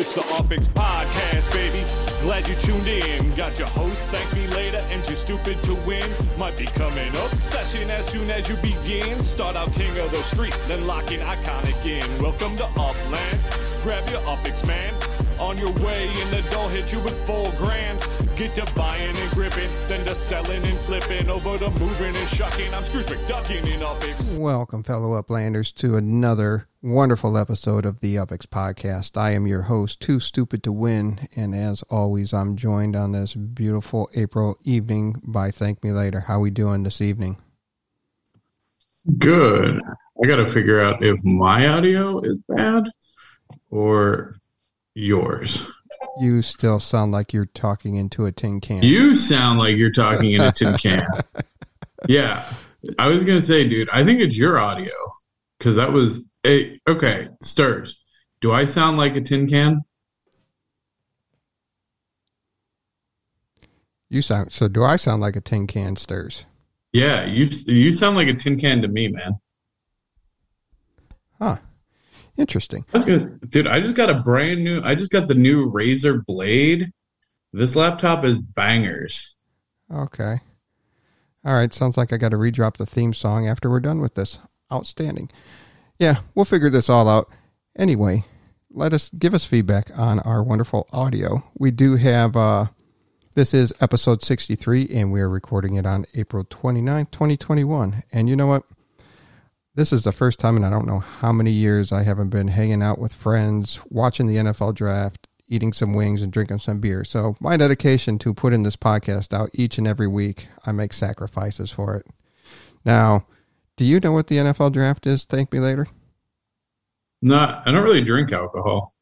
It's the Upix Podcast, baby. Glad you tuned in. Got your host, thank me later, and too stupid to win. Might be coming obsession as soon as you begin. Start out king of the street, then lock in iconic in. Welcome to Upland. Grab your Upix, man. On your way, and the dough hit you with full grand. Get to buying and gripping, then to selling and flipping, over to moving and shucking. I'm Scrooge McDucking in Upix. Welcome, fellow Uplanders, to another wonderful episode of the Upix Podcast. I am your host, Too Stupid to Win, and as always, I'm joined on this beautiful April evening by Thank Me Later. How we doing this evening? Good. I got to figure out if my audio is bad or yours. You still sound like you're talking into a tin can. You sound like you're talking in a tin can. yeah. I was going to say, dude, I think it's your audio because that was a okay. Stirs. Do I sound like a tin can? You sound so. Do I sound like a tin can stirs? Yeah, you you sound like a tin can to me, man. Huh. Interesting. I gonna, dude, I just got a brand new. I just got the new Razer Blade. This laptop is bangers. Okay. All right. Sounds like I got to redrop the theme song after we're done with this. Outstanding. Yeah, we'll figure this all out. Anyway, let us give us feedback on our wonderful audio. We do have uh this is episode 63 and we're recording it on April 29th, 2021. And you know what? This is the first time in I don't know how many years I haven't been hanging out with friends, watching the NFL draft, eating some wings and drinking some beer. So, my dedication to putting this podcast out each and every week, I make sacrifices for it. Now, do you know what the NFL draft is? Thank me later. No, I don't really drink alcohol.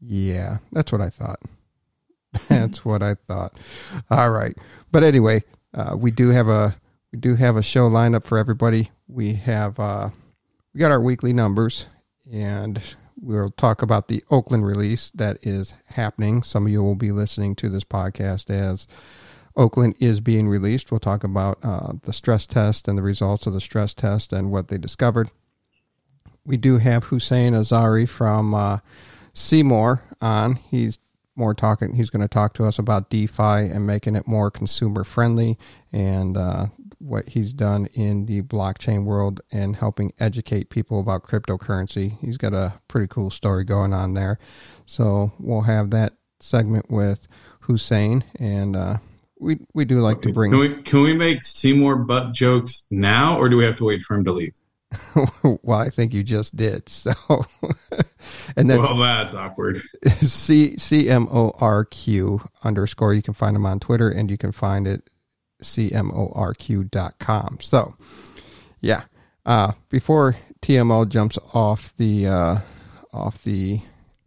Yeah, that's what I thought. that's what I thought. All right, but anyway, uh, we do have a we do have a show lined up for everybody. We have uh, we got our weekly numbers, and we'll talk about the Oakland release that is happening. Some of you will be listening to this podcast as Oakland is being released. We'll talk about uh, the stress test and the results of the stress test and what they discovered. We do have Hoosein Azari from uh, Seymour on. He's more talking. He's going to talk to us about DeFi and making it more consumer friendly and uh, what he's done in the blockchain world and helping educate people about cryptocurrency. He's got a pretty cool story going on there. So we'll have that segment with Hoosein and uh, we we do like to bring. Can we can we make Seymour butt jokes now, or do we have to wait for him to leave? well, I think you just did. So, and that's well, that's awkward. C C M O R Q underscore. You can find him on Twitter, and you can find it cmorq.com. So, yeah. Uh, before TMO jumps off the uh, off the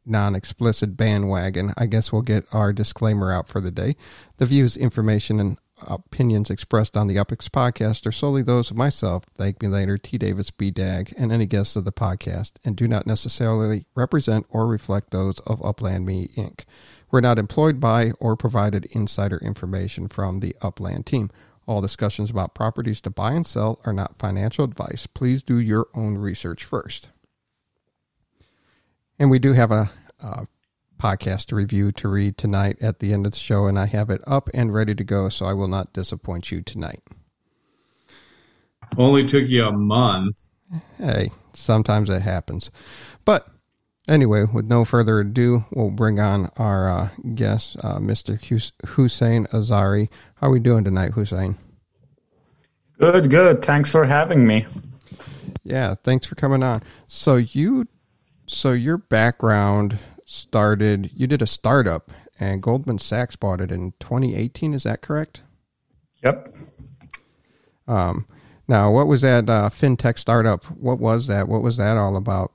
non-explicit bandwagon, I guess we'll get our disclaimer out for the day. The views, information, and opinions expressed on the Upix podcast are solely those of myself, thank me later, T. Davis B. Dag, and any guests of the podcast, and do not necessarily represent or reflect those of Upland Me Inc. We're not employed by or provided insider information from the Upland team. All discussions about properties to buy and sell are not financial advice. Please do your own research first. And we do have a, a podcast to review to read tonight at the end of the show, and I have it up and ready to go, so I will not disappoint you tonight. Only took you a month. Hey, sometimes it happens. But anyway, with no further ado, we'll bring on our uh, guest, uh, Mr. Hoosein Azari. How are we doing tonight, Hoosein? Good, good. Thanks for having me. Yeah, thanks for coming on. So you, so your background started. You did a startup, and Goldman Sachs bought it in 2018. Is that correct? Yep. Um, now, what was that uh, fintech startup? What was that? What was that all about?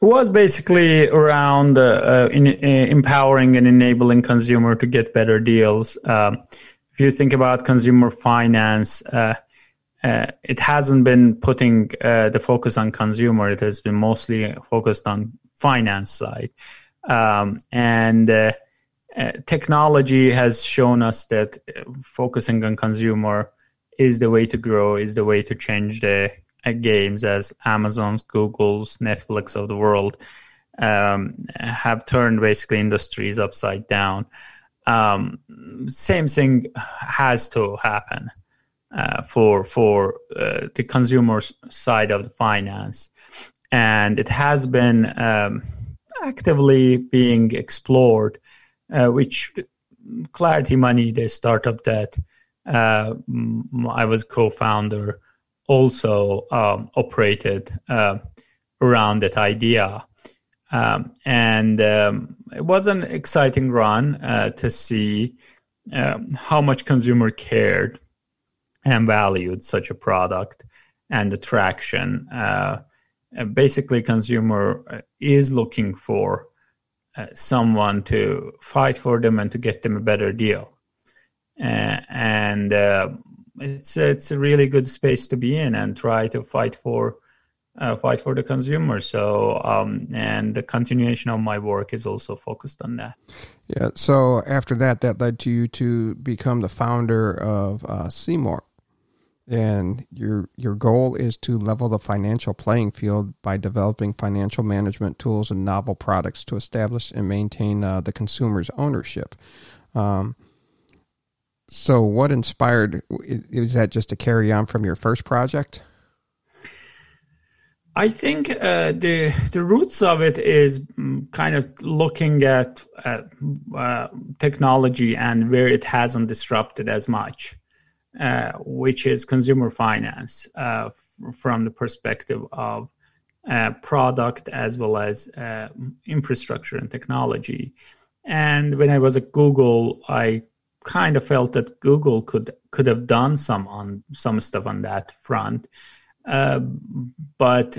Was basically around uh, uh, in, uh, empowering and enabling consumer to get better deals. Um, if you think about consumer finance, uh, uh, it hasn't been putting uh, the focus on consumer. It has been mostly focused on finance side, um, and technology has shown us that focusing on consumer is the way to grow, is the way to change the games as Amazon's, Google's, Netflix of the world. um, have turned basically industries upside down. Um, same thing has to happen uh, for for uh, the consumer side of the finance, and it has been um, actively being explored, uh, which Clarity Money, the startup that uh, I was co-founder, also um, operated uh, around that idea. Um, and um, it was an exciting run uh, to see um, how much consumer cared and valued such a product and the traction. Uh, basically, consumer uh, is looking for uh, someone to fight for them and to get them a better deal. Uh, and it's it's a really good space to be in and try to fight for uh, fight for the consumer. So um, and the continuation of my work is also focused on that. Yeah. So after that, that led to you to become the founder of uh, Seymour and your your goal is to level the financial playing field by developing financial management tools and novel products to establish and maintain uh, the consumer's ownership. Um, so, what inspired? Is that just to carry on from your first project? I think uh, the the roots of it is mm, kind of looking at uh, technology and where it hasn't disrupted as much. Uh, which is consumer finance uh, f- from the perspective of uh, product as well as uh, infrastructure and technology. And when I was at Google, I kind of felt that Google could could have done some on some stuff on that front. Uh, but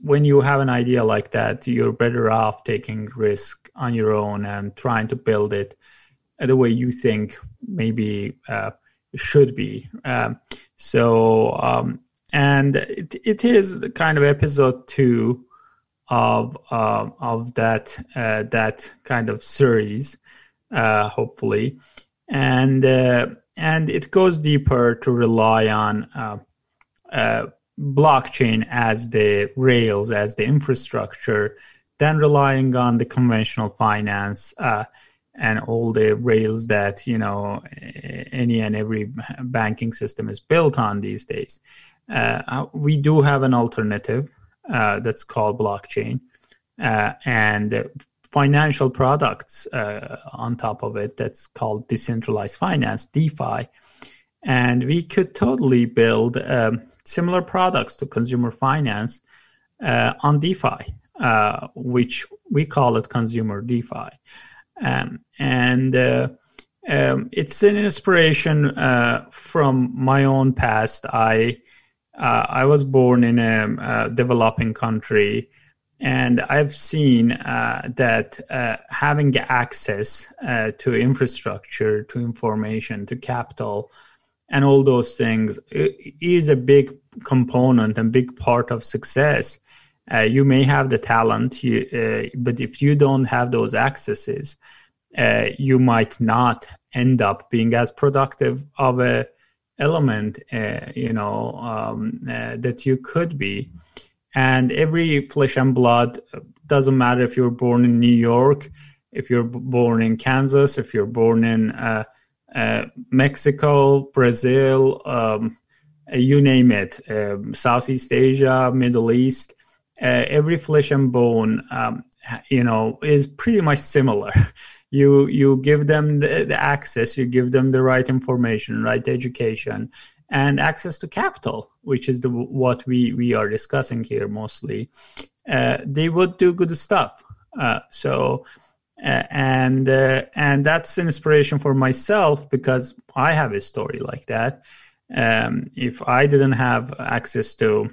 when you have an idea like that, you're better off taking risk on your own and trying to build it the way you think maybe uh, should be. Um, so, um, and it, it is the kind of episode two of uh, of that uh, that kind of series, uh, hopefully, and uh, and it goes deeper to rely on uh, blockchain as the rails as the infrastructure, than relying on the conventional finance uh, and all the rails that you know any and every banking system is built on these days. Uh, we do have an alternative uh, that's called blockchain, uh, and financial products uh, on top of it that's called decentralized finance (DeFi), and we could totally build um, similar products to consumer finance uh, on DeFi, uh, which we call it consumer DeFi. Um, and uh, um, it's an inspiration uh, from my own past. I uh, I was born in a, a, developing country, and I've seen uh, that uh, having access uh, to infrastructure, to information, to capital, and all those things is a big component and big part of success. Uh, you may have the talent, you, uh, but if you don't have those accesses, uh, you might not end up being as productive of a element, you know, um, that you could be. And every flesh and blood doesn't matter if you're born in New York, if you're born in Kansas, if you're born in uh, Mexico, Brazil. Um, you name it, um, Southeast Asia, Middle East, uh, every flesh and bone, um, you know, is pretty much similar. You you give them the, the, access, you give them the right information, right education, and access to capital, which is the what we we are discussing here mostly. Uh, they would do good stuff. Uh, so. Uh, and uh, and that's an inspiration for myself because I have a story like that. Um, if I didn't have access to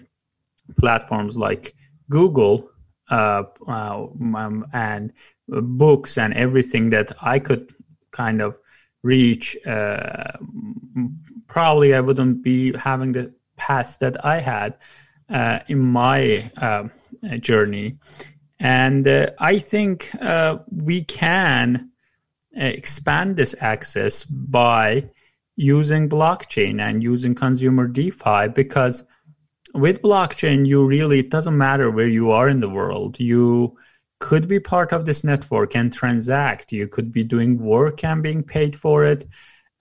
platforms like Google uh, uh, um, and books and everything that I could kind of reach, probably I wouldn't be having the path that I had uh, in my uh, journey. And uh, I think we can expand this access by using blockchain and using consumer DeFi because with blockchain, you really, it doesn't matter where you are in the world. You could be part of this network and transact. You could be doing work and being paid for it.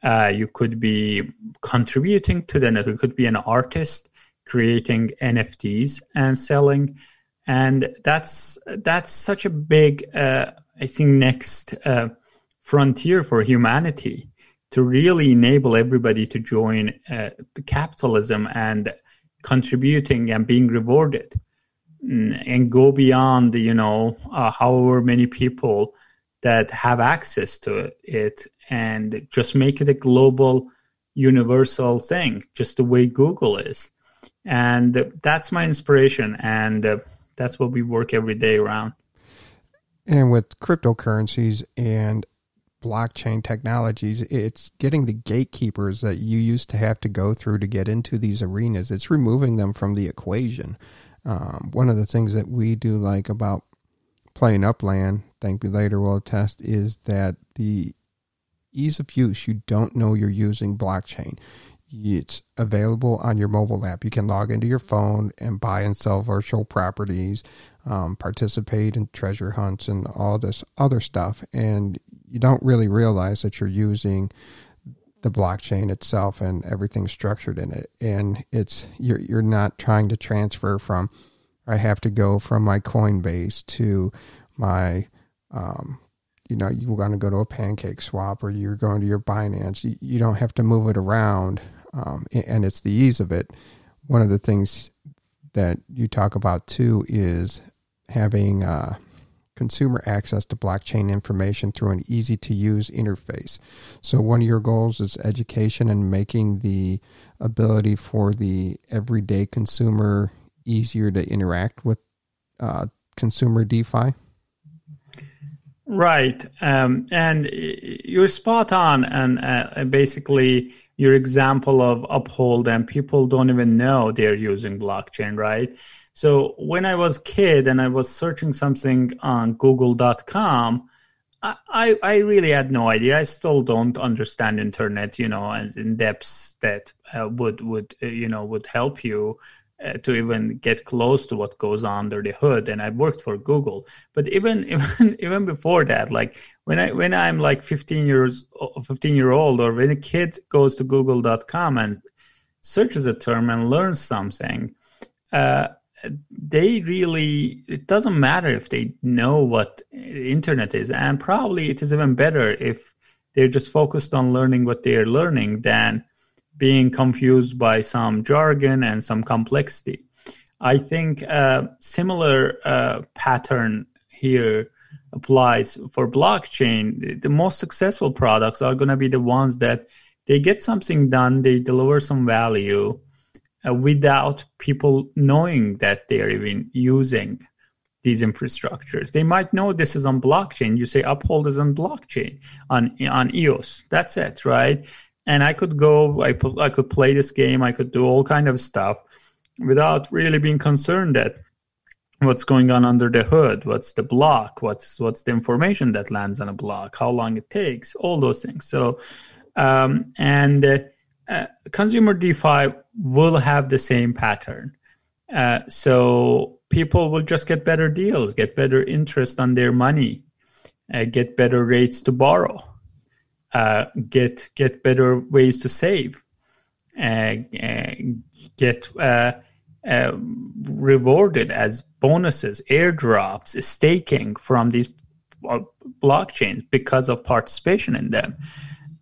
Uh, you could be contributing to the network. You could be an artist creating NFTs and selling. And that's that's such a big, uh, I think, next uh, frontier for humanity to really enable everybody to join uh, capitalism and contributing and being rewarded mm, and go beyond you know uh, however many people that have access to it and just make it a global universal thing just the way google is and that's my inspiration and uh, that's what we work every day around and with cryptocurrencies and blockchain technologies, it's getting the gatekeepers that you used to have to go through to get into these arenas. It's removing them from the equation. Um, one of the things that we do like about playing Upland, thank you later will attest, is that the ease of use. You don't know you're using blockchain. It's available on your mobile app. You can log into your phone and buy and sell virtual properties, um, participate in treasure hunts, and all this other stuff. And you don't really realize that you're using the blockchain itself and everything structured in it. And it's you're you're not trying to transfer from I have to go from my Coinbase to my um, you know, you're going to go to a pancake swap or you're going to your Binance. You, you don't have to move it around. Um, and it's the ease of it. One of the things that you talk about too is having uh, consumer access to blockchain information through an easy to use interface. So, one of your goals is education and making the ability for the everyday consumer easier to interact with uh, consumer DeFi. Right. Um, and you're spot on. And uh, basically, your example of Uphold, and people don't even know they're using blockchain, right? So when I was kid and I was searching something on Google.com, I, I really had no idea. I still don't understand internet, you know, in depths that uh, would would uh, you know would help you uh, to even get close to what goes under the hood. And I worked for Google, but even even even before that, like when I when I'm like 15 years 15 year old, or when a kid goes to Google.com and searches a term and learns something. Uh, they really it doesn't matter if they know what internet is and probably it is even better if they're just focused on learning what they're learning than being confused by some jargon and some complexity i think a similar uh, pattern here applies for blockchain the most successful products are going to be the ones that they get something done they deliver some value uh, without people knowing that they're even using these infrastructures. They might know this is on blockchain. You say uphold is on blockchain on on EOS. That's it, right? And I could go, I, I could play this game, I could do all kind of stuff without really being concerned that what's going on under the hood, what's the block, what's what's the information that lands on a block, how long it takes, all those things. So, um, and uh, uh, consumer DeFi will have the same pattern. Uh, so people will just get better deals, get better interest on their money, uh, get better rates to borrow, uh, get get better ways to save, uh, uh, get rewarded as bonuses, airdrops, staking from these blockchains because of participation in them.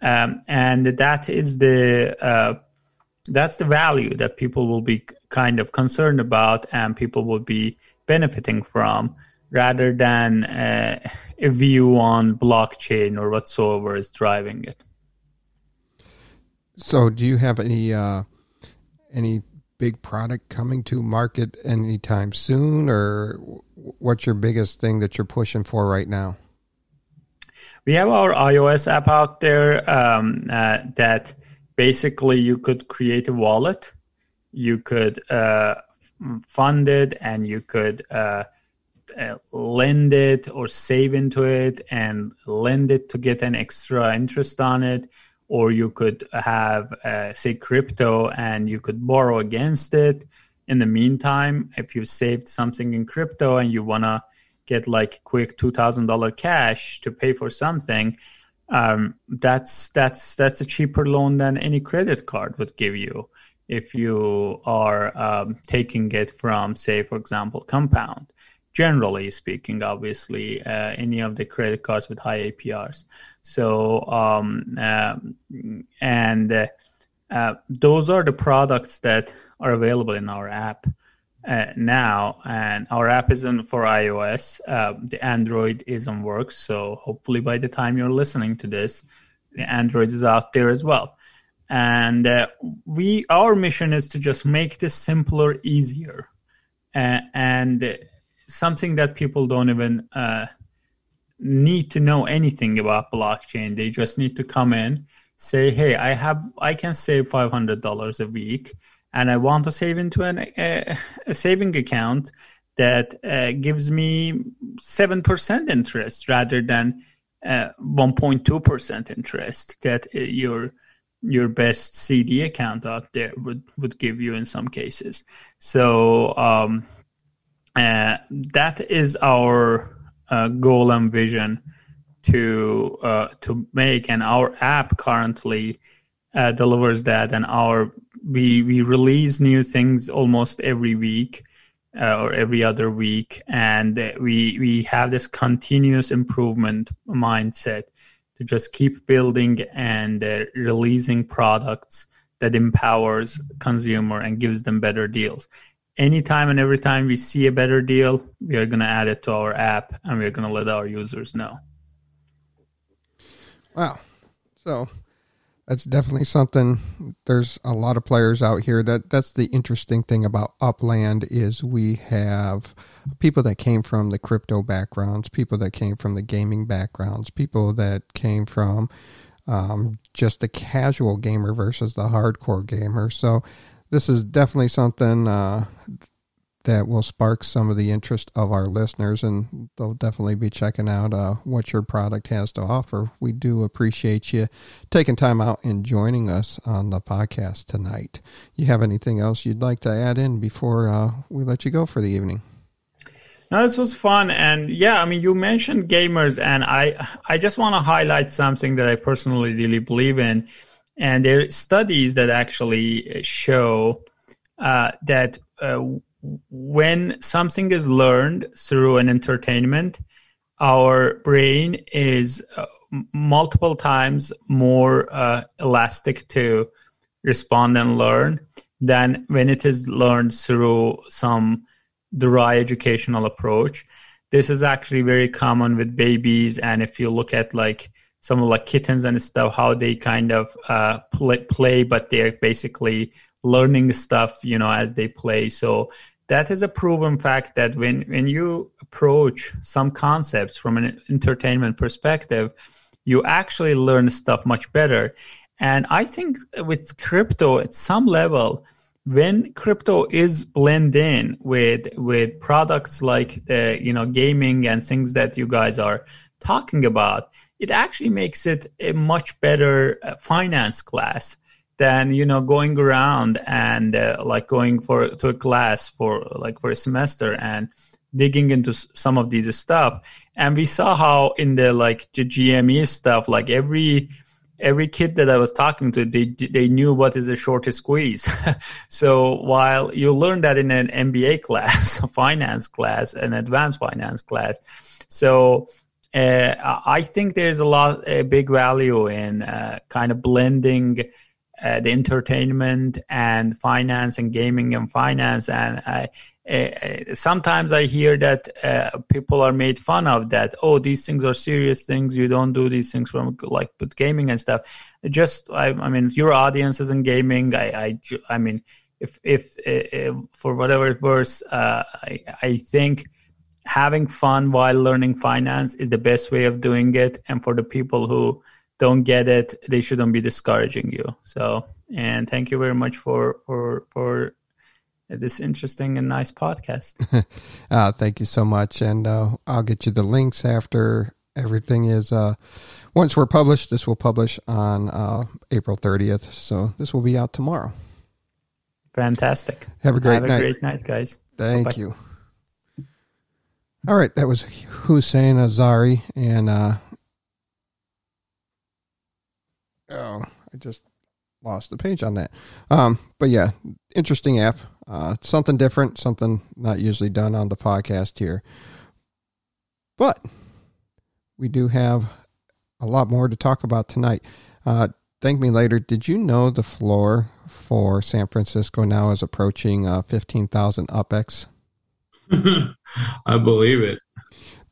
Um, and that is the uh, that's the value that people will be kind of concerned about and people will be benefiting from rather than uh, a view on blockchain or whatsoever is driving it. So do you have any uh, any big product coming to market anytime soon or what's your biggest thing that you're pushing for right now? We have our iOS app out there um, uh, that basically you could create a wallet, you could uh, fund it, and you could uh, uh, lend it or save into it and lend it to get an extra interest on it. Or you could have, uh, say, crypto and you could borrow against it. in the meantime, if you saved something in crypto and you want to get like quick $2,000 cash to pay for something, um, that's that's that's a cheaper loan than any credit card would give you if you are um, taking it from, say, for example, Compound. Generally speaking, obviously, uh, any of the credit cards with high APRs. So, um, uh, and uh, uh, those are the products that are available in our app uh, now. And our app isn't for iOS. Uh, the Android is on works. So hopefully, by the time you're listening to this, the Android is out there as well and we our mission is to just make this simpler easier and something that people don't even uh, need to know anything about blockchain they just need to come in say hey i have i can save $500 a week and i want to save into an, uh, a saving account that uh, gives me 7% interest rather than 1.2% uh, interest that you're your best CD account out there would would give you in some cases. So um, uh, that is our uh, goal and vision to uh, to make, and our app currently uh, delivers that. And our we we release new things almost every week. Uh, or every other week, and we we have this continuous improvement mindset to just keep building and uh, releasing products that empowers consumer and gives them better deals anytime and every time we see a better deal we are going to add it to our app and we're going to let our users know. Wow. So that's definitely something there's a lot of players out here that that's the interesting thing about upland is we have people that came from the crypto backgrounds people that came from the gaming backgrounds people that came from um, just the casual gamer versus the hardcore gamer. So this is definitely something uh, that will spark some of the interest of our listeners, and they'll definitely be checking out uh, what your product has to offer. We do appreciate you taking time out and joining us on the podcast tonight. You have anything else you'd like to add in before uh, we let you go for the evening? No, this was fun, and yeah, I mean, you mentioned gamers, and I, I just want to highlight something that I personally really believe in, and there are studies that actually show uh, that uh, when something is learned through an entertainment, our brain is uh, multiple times more uh, elastic to respond and learn than when it is learned through some dry educational approach. This is actually very common with babies, and if you look at like some of like kittens and stuff, how they kind of uh, play, play, but they're basically learning stuff, you know, as they play. So that is a proven fact that when when you approach some concepts from an entertainment perspective you actually learn stuff much better and i think with crypto at some level when crypto is blend in with with products like uh, you know gaming and things that you guys are talking about it actually makes it a much better uh, finance class than you know going around and uh, like going for to a class for like for a semester and digging into some of these stuff. And we saw how in the like the gme stuff like every every kid that i was talking to they they knew what is a shortest squeeze. So while you learn that in an mba class a finance class an advanced finance class so uh, I think there's a lot, a big value in uh, kind of blending uh, the entertainment and finance and gaming and finance and uh, uh, sometimes I hear that uh, people are made fun of that. Oh, these things are serious things. You don't do these things from like with gaming and stuff. Just, I, I mean, your audience is in gaming. I, I, I mean, if, if, if for whatever it was, I, I think having fun while learning finance is the best way of doing it. And for the people who don't get it, they shouldn't be discouraging you. So, and thank you very much for for for this interesting and nice podcast. uh, thank you so much, and uh, I'll get you the links after everything is. Uh, once we're published, this will publish on uh, April 30th, so this will be out tomorrow. Fantastic. Have a great Have a night. great night, guys. Thank Bye-bye. you. All right, that was Hoosein Azari, and uh, oh, I just lost the page on that. Um, but yeah, interesting app. Uh, something different, something not usually done on the podcast here. But we do have a lot more to talk about tonight. Uh, thank me later. Did you know the floor for San Francisco now is approaching uh, 15,000 UPX? I believe it.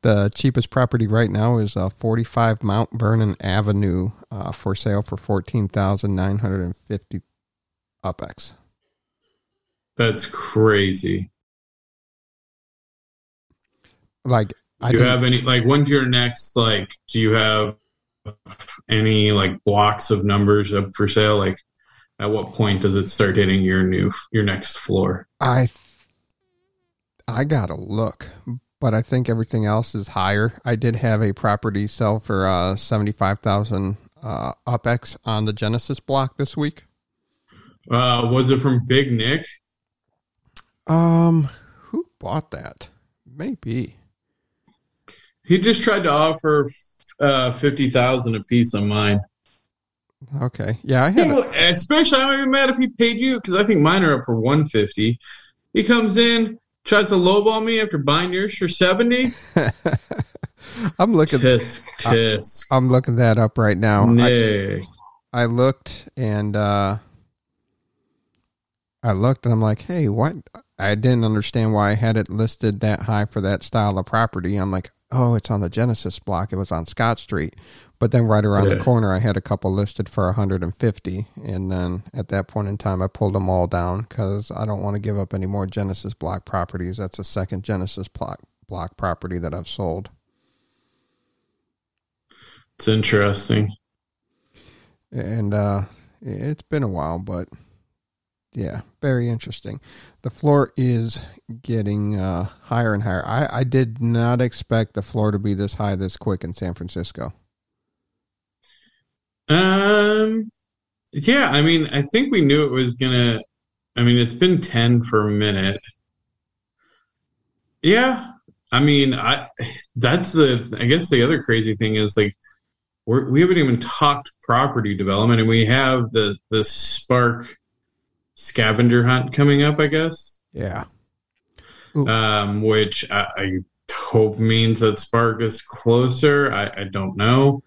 The cheapest property right now is uh, 45 Mount Vernon Avenue uh, for sale for 14,950 UPX. That's crazy. Like, I Do you have any like when's your next like do you have any like blocks of numbers up for sale? Like at what point does it start hitting your new your next floor? I I gotta look, but I think everything else is higher. I did have a property sell for uh, seventy five thousand uh, UpX on the Genesis block this week. Uh was it from Big Nick? Um, who bought that? Maybe. He just tried to offer uh fifty thousand a piece on mine. Okay, yeah, I had. A, Especially, I'm even mad if he paid you because I think mine are up for 150. He comes in, tries to lowball me after buying yours for 70. I'm looking. Tisk, tisk. I'm looking that up right now. I, I looked and uh, I looked and I'm like, hey, what? I didn't understand why I had it listed that high for that style of property. I'm like, oh, it's on the Genesis block. It was on Scott Street. But then right around the corner, I had a couple listed for 150. And then at that point in time, I pulled them all down because I don't want to give up any more Genesis block properties. That's a second Genesis block, block property that I've sold. It's interesting. and uh, it's been a while, but yeah, very interesting. The floor is getting uh, higher and higher. I, I did not expect the floor to be this high this quick in San Francisco. Um, yeah, I mean, I think we knew it was gonna. I mean, it's been 10 for a minute. Yeah, I mean, I that's the. I guess the other crazy thing is like we're, we haven't even talked property development, and we have the the Spark scavenger hunt coming up. I guess. Yeah, um, which I, I hope means that Spark is closer. I, I don't know.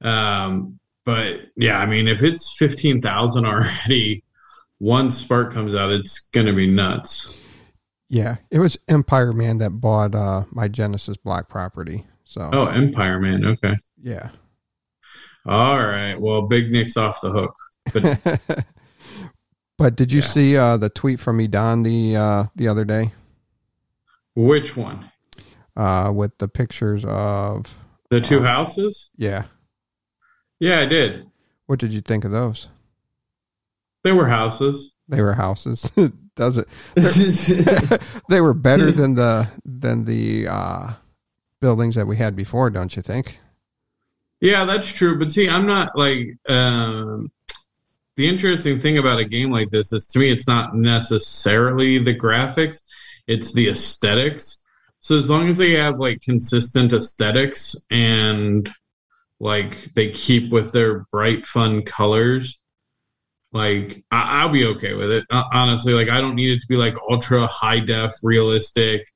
Um, but yeah, I mean, if it's 15,000 already, once Spark comes out, it's going to be nuts. yeah. It was Empire Man that bought uh, my Genesis block property. So Oh, Empire Man. Okay. yeah. All right. Well, Big Nick's off the hook. But but did you Yeah. see uh, the tweet from Idan the uh, the other day which one? uh, with the pictures of The two Oh. houses? yeah? Yeah, I did. What did you think of those? They were houses. They were houses. Does it? they were better than the than the uh, buildings that we had before, don't you think? Yeah, that's true. But see, I'm not like um, the interesting thing about a game like this is to me, it's not necessarily the graphics; it's the aesthetics. So as long as they have like consistent aesthetics and like they keep with their bright, fun colors, like I- I'll be okay with it. Honestly, like I don't need it to be like ultra high def, realistic.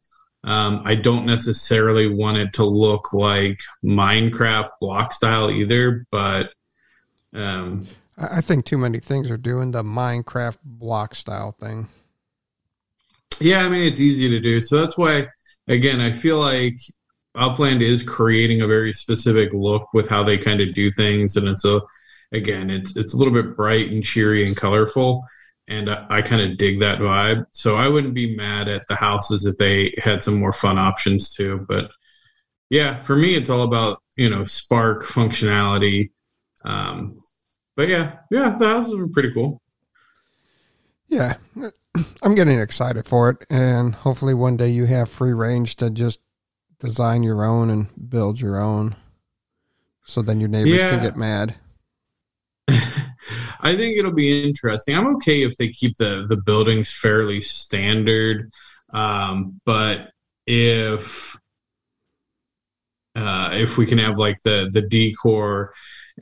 Um, I don't necessarily want it to look like Minecraft block style either, but um, I I think too many things are doing the Minecraft block style thing. yeah, I mean it's easy to do. So that's why, again, I feel like Upland is creating a very specific look with how they kind of do things, and it's a, again, it's it's a little bit bright and cheery and colorful, and I, I kind of dig that vibe. So I wouldn't be mad at the houses if they had some more fun options too. But yeah, for me, it's all about you know Spark functionality. Um, but yeah, yeah, the houses were pretty cool. Yeah, I'm getting excited for it, and hopefully one day you have free range to just design your own and build your own, so then your neighbors Yeah. can get mad. I think it'll be interesting. I'm okay if they keep the the buildings fairly standard, um, but if uh, if we can have like the the decor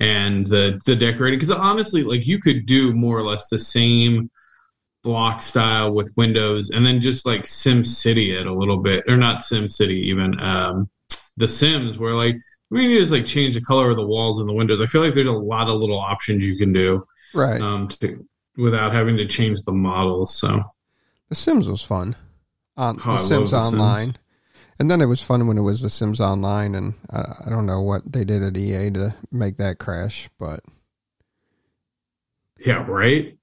and the the decorating, because honestly, like you could do more or less the same block style with windows, and then just like Sim City it a little bit, or not Sim City even um, the Sims, where like we need to just like change the color of the walls and the windows. I feel like there's a lot of little options you can do, Right. Um, to, without having to change the models. So the Sims was fun. On Oh, I the Sims The Sims. Online. And then it was fun when it was the Sims Online, and I, I don't know what they did at EA to make that crash, but yeah, right.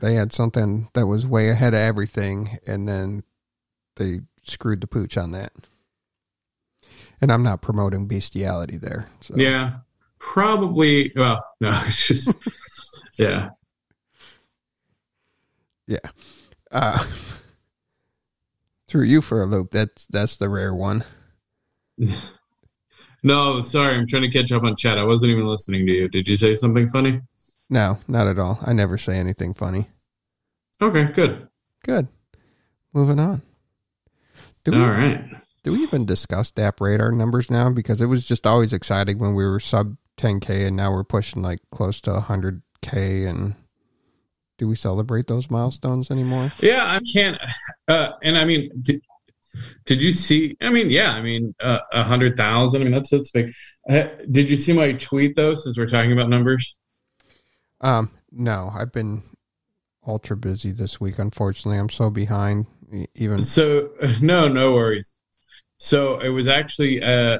They had something that was way ahead of everything, and then they screwed the pooch on that. And I'm not promoting bestiality there. So. Yeah, probably. Well, no, it's just yeah. Uh, threw you for a loop. That's that's the rare one. No, sorry, I'm trying to catch up on chat. I wasn't even listening to you. Did you say something funny? No, not at all. I never say anything funny. Okay, good. Good. Moving on. Do we, All right. do we even discuss DappRadar numbers now? Because it was just always exciting when we were sub 10K and now we're pushing like close to 100K. And do we celebrate those milestones anymore? Yeah, I can't. Uh, and I mean, did, did you see? I mean, yeah, I mean, uh, a hundred thousand. I mean, that's that's big. Uh, did you see my tweet though? Since we're talking about numbers. Um, no, I've been ultra busy this week. Unfortunately, I'm so behind. Even So no, no worries. So it was actually uh,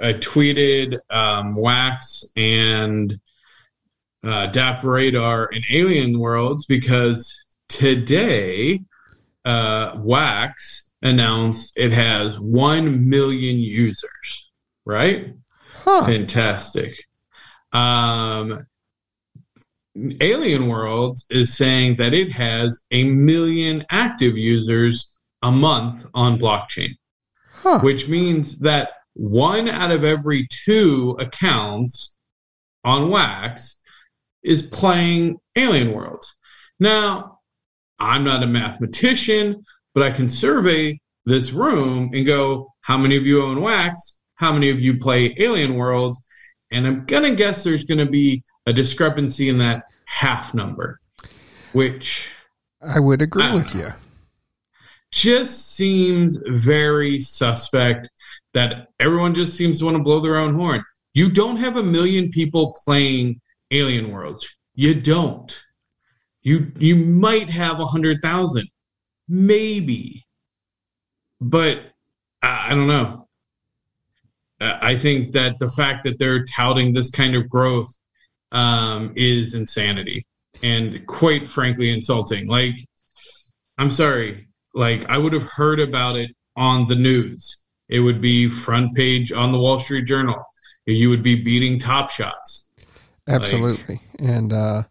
I tweeted um, Wax and uh, DappRadar in Alien Worlds because today uh, Wax announced it has one million users. Right? huh? Fantastic. Um, Alien Worlds is saying that it has a million active users a month on blockchain, Huh? which means that one out of every two accounts on Wax is playing Alien Worlds. Now, I'm not a mathematician, but I can survey this room and go, how many of you own Wax? How many of you play Alien Worlds? And I'm going to guess there's going to be a discrepancy in that half number, which I would agree I with know. you. just seems very suspect that everyone just seems to want to blow their own horn. You don't have a million people playing Alien Worlds. You don't. You you might have a hundred thousand, maybe, but I, I don't know. I I think that the fact that they're touting this kind of growth um, is insanity and quite frankly insulting. Like, I'm sorry, like I would have heard about it on the news. It would be front page on the Wall Street Journal. You would be beating top shots. Absolutely. and uh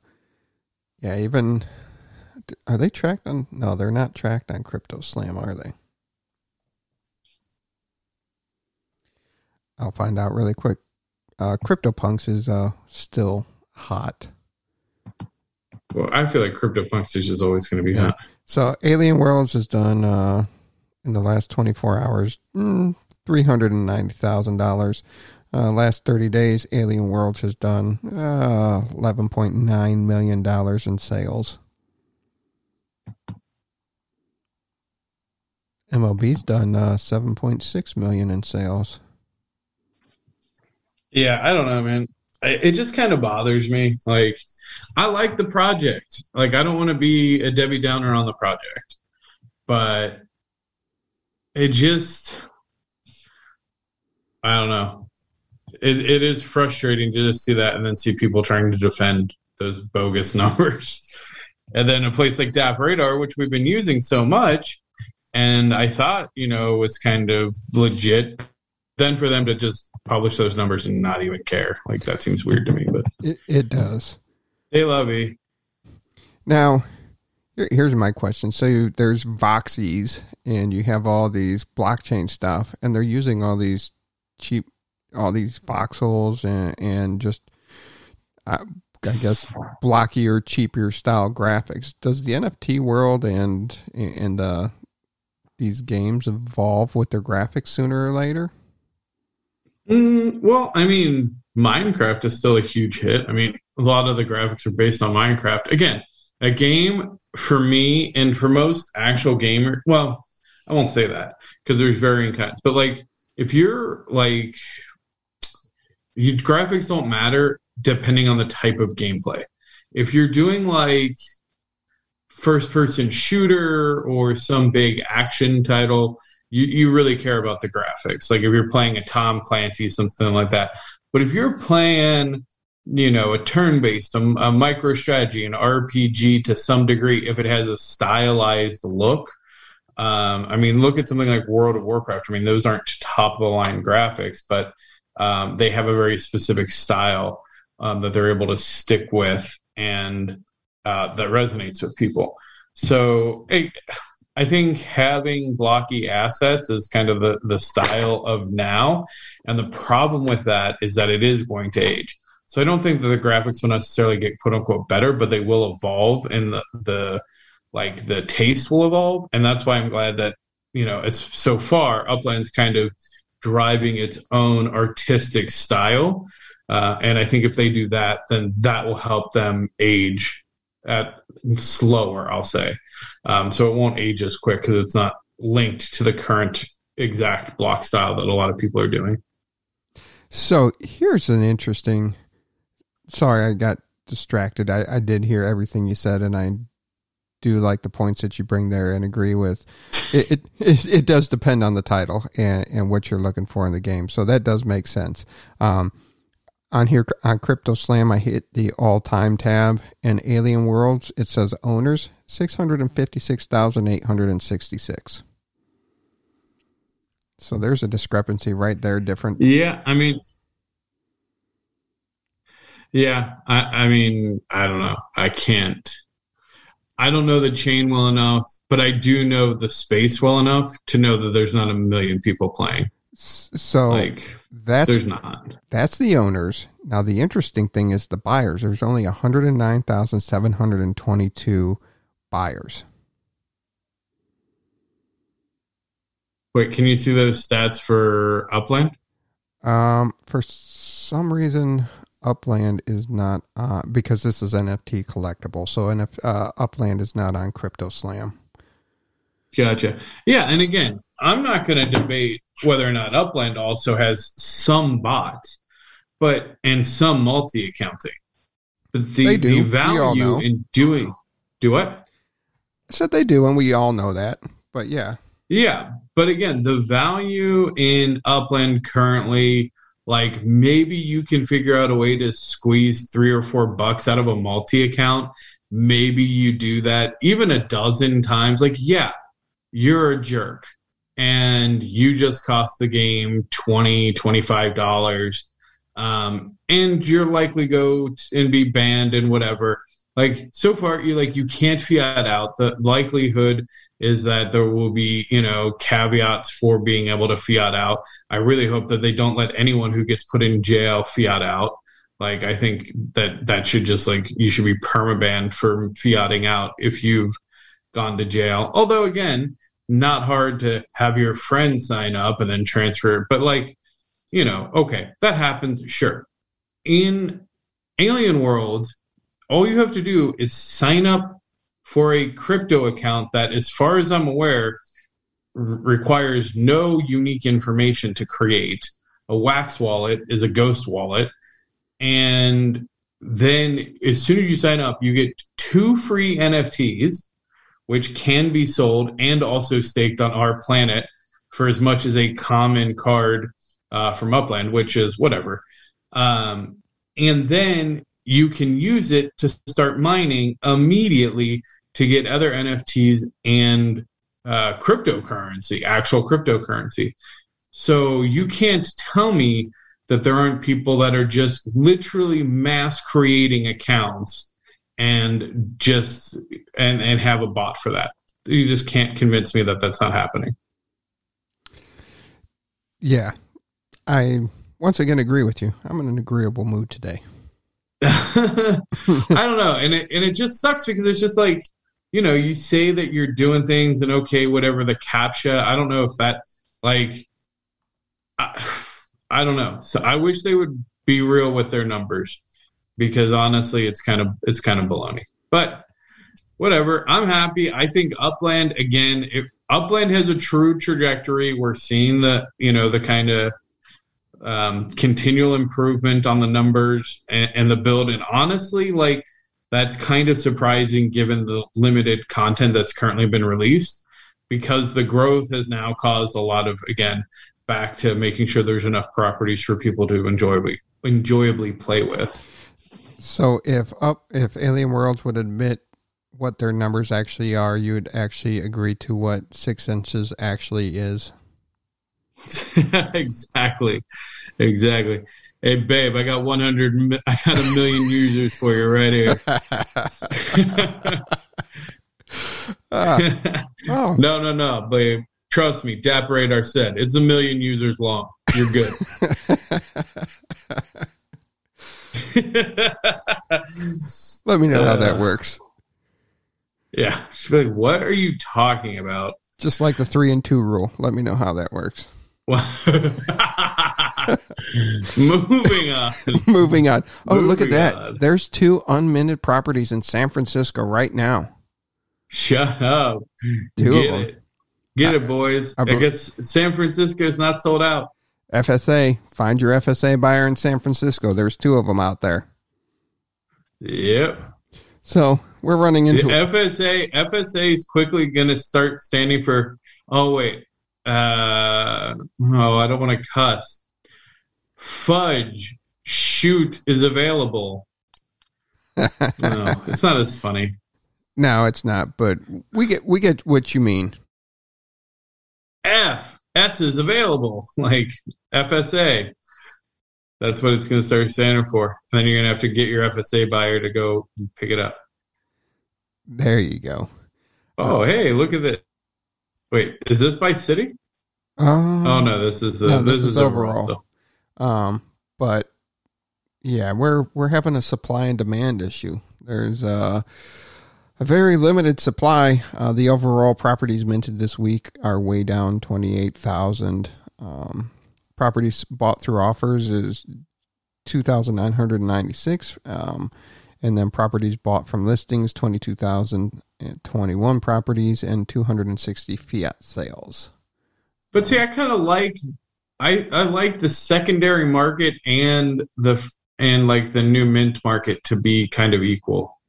yeah, even are they tracked on no, they're not tracked on CryptoSlam, are they? I'll find out really quick. Uh CryptoPunks is uh still hot. Well, I feel like CryptoPunks is just always going to be Yeah. hot. So Alien Worlds has done uh in the last 24 hours mm, $390,000. Uh, last 30 days, Alien Worlds has done uh, $11.9 million in sales. MLB's done uh, 7.6 million in sales. Yeah, I don't know, man. It just kind of bothers me. Like, I like the project. Like, I don't want to be a Debbie Downer on the project, but it just, I don't know. It, it is frustrating to just see that and then see people trying to defend those bogus numbers. And then a place like DappRadar, which we've been using so much, and I thought, you know, was kind of legit. Then for them to just publish those numbers and not even care, like that seems weird to me. But It, it does. they love me. Now, here- here's my question. So you, there's Voxies, and you have all these blockchain stuff, and they're using all these cheap, all these voxels, and and just uh, I guess blockier, cheaper style graphics. Does the NFT world and and uh, these games evolve with their graphics sooner or later? Mm, well, I mean, Minecraft is still a huge hit. I mean, a lot of the graphics are based on Minecraft. Again, a game for me and for most actual gamer. Well, I won't say that because there's varying kinds, but like if you're like, you, graphics don't matter depending on the type of gameplay. If you're doing like first person shooter or some big action title, you, you really care about the graphics. Like if you're playing a Tom Clancy, something like that. But if you're playing, you know, a turn based, a, a micro strategy, an RPG to some degree, if it has a stylized look, um, I mean, look at something like World of Warcraft. I mean, those aren't top of the line graphics, but um, they have a very specific style um, that they're able to stick with and uh, that resonates with people. So I think having blocky assets is kind of the, the style of now. And the problem with that is that it is going to age. So I don't think that the graphics will necessarily get quote unquote better, but they will evolve and the, the like the taste will evolve. And that's why I'm glad that, you know, it's so far Upland's kind of driving its own artistic style. Uh, and I think if they do that, then that will help them age at slower, I'll say. Um, so it won't age as quick because it's not linked to the current exact block style that a lot of people are doing. So here's an interesting. Sorry, I got distracted. I, I did hear everything you said, and I do like the points that you bring there and agree with. It it, it, it does depend on the title and, and what you're looking for in the game, so that does make sense. Um, on here on CryptoSlam, I hit the all time tab and Alien Worlds. It says owners six hundred and fifty six thousand eight hundred and sixty six. So there's a discrepancy right there. Different. Yeah, I mean, yeah, I, I mean, I don't know. I can't. I don't know the chain well enough, but I do know the space well enough to know that there's not a million people playing. So like that's there's not. That's the owners. Now the interesting thing is the buyers. There's only 109,722 buyers. Wait, can you see those stats for Upland? Um, for some reason, Upland is not uh, because this is NFT collectible. So NF, uh, Upland is not on CryptoSlam. Gotcha. Yeah, and again, I'm not going to debate whether or not Upland also has some bots, but and some multi accounting. But the, the value in doing do what? Said they do, and we all know that. But yeah. Yeah. But again, the value in Upland currently, like maybe you can figure out a way to squeeze three or four bucks out of a multi account. Maybe you do that even a dozen times. Like, yeah, you're a jerk and you just cost the game 20 $25 um, and you're likely go and be banned and whatever like so far you like you can't fiat out the likelihood is that there will be you know caveats for being able to fiat out i really hope that they don't let anyone who gets put in jail fiat out like i think that that should just like you should be permabanned for fiating out if you've gone to jail although again not hard to have your friend sign up and then transfer. But like, you know, okay, that happens, sure. In Alien Worlds, all you have to do is sign up for a crypto account that, as far as I'm aware, r- requires no unique information to create. A Wax wallet is a ghost wallet. And then as soon as you sign up, you get two free NFTs which can be sold and also staked on our planet for as much as a common card uh, from Upland, which is whatever. Um, and then you can use it to start mining immediately to get other NFTs and uh, cryptocurrency, actual cryptocurrency. So you can't tell me that there aren't people that are just literally mass creating accounts and just and and have a bot for that. You just can't convince me that that's not happening. Yeah, I once again agree with you. I'm in an agreeable mood today. I don't know, and it and it just sucks because it's just like you know you say that you're doing things and okay whatever the captcha. I don't know if that like I, I don't know. So I wish they would be real with their numbers because honestly, it's kind of it's kind of baloney. But whatever, I'm happy. I think Upland again. If Upland has a true trajectory, we're seeing the you know the kind of um, continual improvement on the numbers and, and the build. And honestly, like that's kind of surprising given the limited content that's currently been released because the growth has now caused a lot of again back to making sure there's enough properties for people to enjoyably enjoyably play with. So if up if Alien Worlds would admit what their numbers actually are, you would actually agree to what six inches actually is. exactly, exactly. Hey, babe, I got 100. I got a million users for you right here. uh, oh. No, no, no, babe. Trust me, DappRadar said it's a million users long. You're good. Let me know how that works. Yeah. She'd be like, what are you talking about? Just like the three and two rule. Let me know how that works. Moving on. Moving on. Oh, Moving look at that. on. There's two unminted properties in San Francisco right now. Shut up. Two Get of them. it. Get it, boys. I I guess San Francisco is not sold out. FSA. Find your FSA buyer in San Francisco. There's two of them out there. Yep. So we're running The into FSA FSA is quickly going to start standing for. Oh wait, uh, oh I don't want to cuss. Fudge shoot is available. no, it's not as funny. No, it's not, but we get we get what you mean. F S is available, like FSA. That's what it's going to start standing for. And then you're going to have to get your FSA buyer to go pick it up. There you go. Oh, hey, look at this. Wait, is this by city? Um, Oh no, this is uh, no, this, this is, overall. Um, but yeah, we're we're having a supply and demand issue. There's uh, a very limited supply. Uh, the overall properties minted this week are way down twenty eight thousand. Um, properties bought through offers is two thousand nine hundred ninety six. Um, and then properties bought from listings twenty two thousand twenty one properties and two hundred and sixty fiat sales. But see, I kind of like I I like the secondary market and the and like the new mint market to be kind of equal.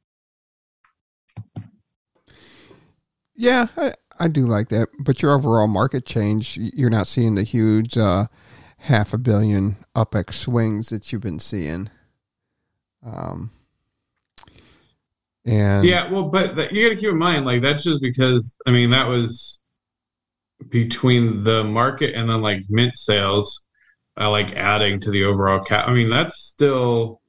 Yeah, I, I do like that. But your overall market change, you're not seeing the huge uh, half a billion UPEX swings that you've been seeing. Um, and Yeah, well, but you got to keep in mind, like that's just because I mean that was between the market and then like mint sales, uh, like adding to the overall cap. I mean that's still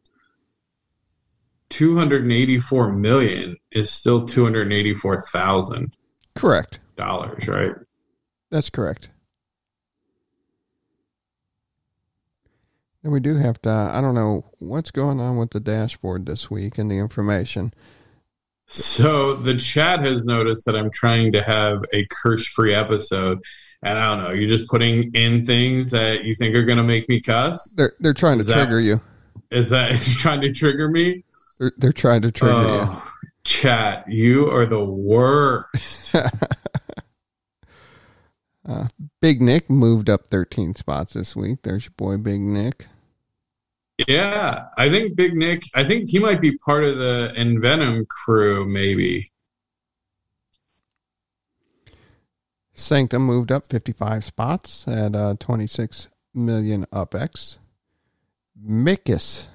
two hundred and eighty-four million is still two hundred and eighty-four thousand correct. dollars, right? That's correct. And we do have to, I don't know what's going on with the dashboard this week and the information. So the chat has noticed that I'm trying to have a curse-free episode, and I don't know. You're just putting in things that you think are going to make me cuss. They're, they're trying to that- trigger you. Is that trying to trigger me? They're, they're trying to trigger you. Oh, chat, you are the worst. Uh, Big Nick moved up 13 spots this week. There's your boy, Big Nick. Yeah, I think Big Nick. I think he might be part of the Envenom crew, maybe. Sanctum moved up 55 spots at uh, 26 million UpX. Mickus,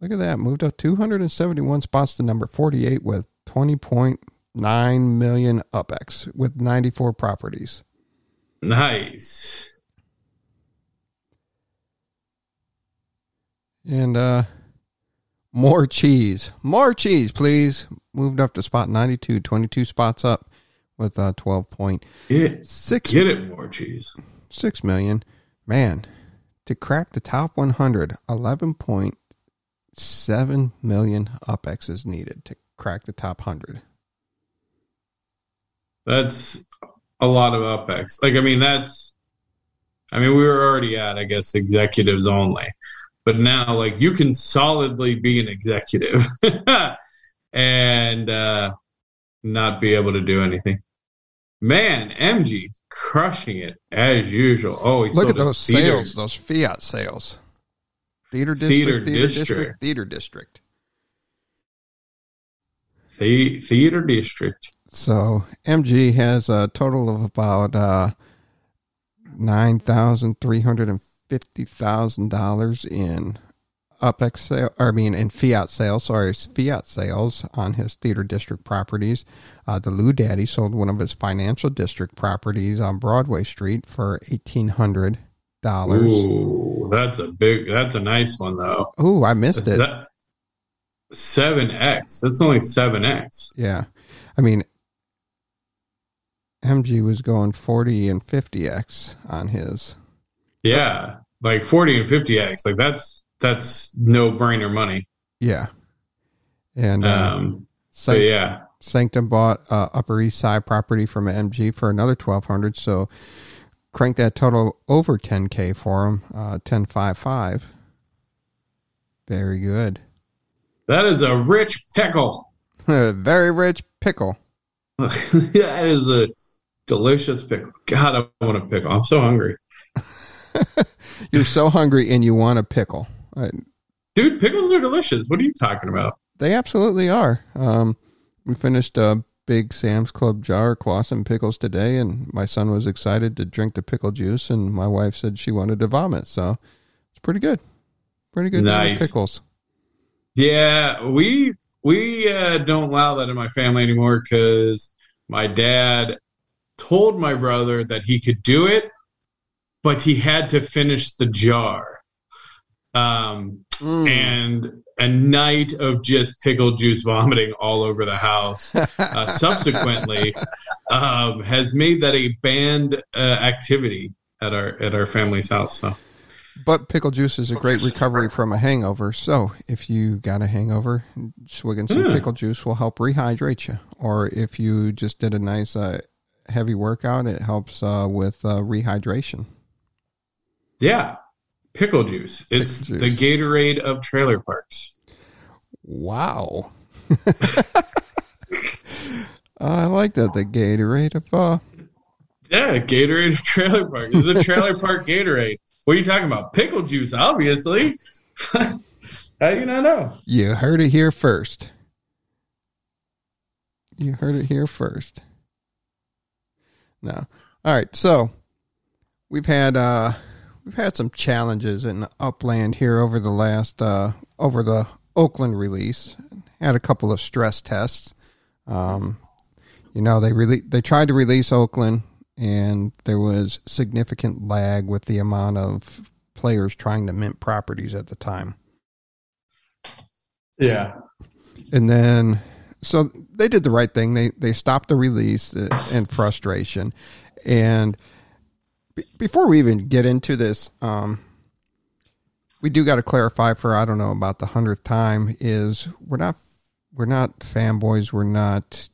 look at that, moved up 271 spots to number 48 with 20.9 million UpX with 94 properties. Nice. And uh, more cheese. More cheese, please. Moved up to spot 92, 22 spots up with uh, 12.6 Get, get it more cheese. Six million. Man, to crack the top 100, 11.6 seven million UPX is needed to crack the top hundred. That's a lot of UPX. Like, I mean, that's, I mean, we were already at, I guess, executives only. But now, like, you can solidly be an executive and uh, not be able to do anything. Man, MG crushing it as usual. Oh, Look at those theater- sales, those Fiat sales. Theater district, Theater theater, district. district, theater district. The- theater district. So MG has a total of about uh, nine thousand three hundred and fifty thousand dollars in UPX sale. Or I mean, in Fiat sales. Sorry, Fiat sales on his theater district properties. Uh, the Lou Daddy sold one of his financial district properties on Broadway Street for eighteen hundred dollars. Ooh, that's a big, that's a nice one, though. Ooh, I missed it. 7X. That's only 7X. Yeah. I mean, MG was going 40 and 50x on his. Yeah. Like 40 and 50X. Like, that's, that's no brainer money. Yeah. And uh, Um, so, Sanct- yeah. Sanctum bought uh, Upper East Side property from MG for another 1200 So crank that total over 10K for him, uh, 1055. Very good. That is a rich pickle. Very rich pickle. that is a delicious pickle. God, I want a pickle. I'm so hungry. You're so hungry and you want a pickle. Uh, Dude, pickles are delicious. What are you talking about? They absolutely are. Um, we finished a big Sam's Club jar of Claussen pickles today, and my son was excited to drink the pickle juice, and my wife said she wanted to vomit. So it's pretty good. Pretty good Nice. pickles. Yeah, we we uh, don't allow that in my family anymore because my dad told my brother that he could do it, but he had to finish the jar. Um, Mm. and a night of just pickle juice vomiting all over the house uh, subsequently um, has made that a banned uh, activity at our at our family's house. So But pickle juice is a great recovery from a hangover. So if you got a hangover, swigging some Hmm. pickle juice will help rehydrate you. Or if you just did a nice uh, heavy workout, it helps uh, with uh, rehydration. Yeah, pickle juice. It's Pickle the juice. Gatorade of trailer parks. Wow. I like that. The Gatorade of uh, Yeah, Gatorade of trailer park. It's a trailer park Gatorade. What are you talking about? Pickle juice, obviously. How do you not know? you heard it here first. You heard it here first. No. All right, so we've had uh we've had some challenges in upland here over the last uh over the Oakland release. Had a couple of stress tests. Um you know, they really they tried to release Oakland and there was significant lag with the amount of players trying to mint properties at the time. Yeah. and then so they did the right thing they they stopped the release uh, in frustration and be- before we even get into this um we do got to clarify for i don't know about the hundredth time is we're not we're not fanboys we're not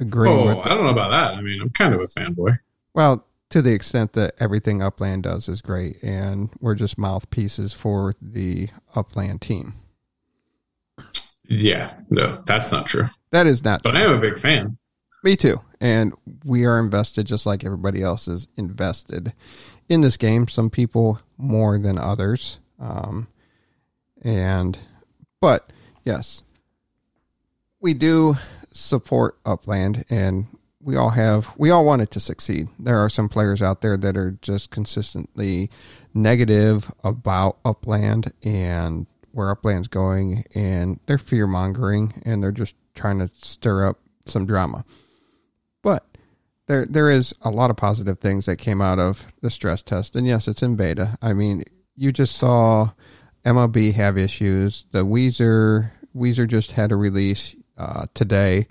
agreeing Oh, I don't know about that. I mean, I'm kind of a fanboy. well to the extent that everything upland does is great and we're just mouthpieces for the upland team Yeah, no, that's not true. that is not But I am a big fan. Me too. And we are invested just like everybody else is invested in this game. Some people more than others. Um, and, but yes, we do support Upland and we all have, we all want it to succeed. There are some players out there that are just consistently negative about Upland and where Upland's going and they're fear mongering and they're just trying to stir up some drama. But there there is a lot of positive things that came out of the stress test. And yes, it's in beta. I mean, you just saw MLB have issues. The Weezer Weezer just had a release uh, today.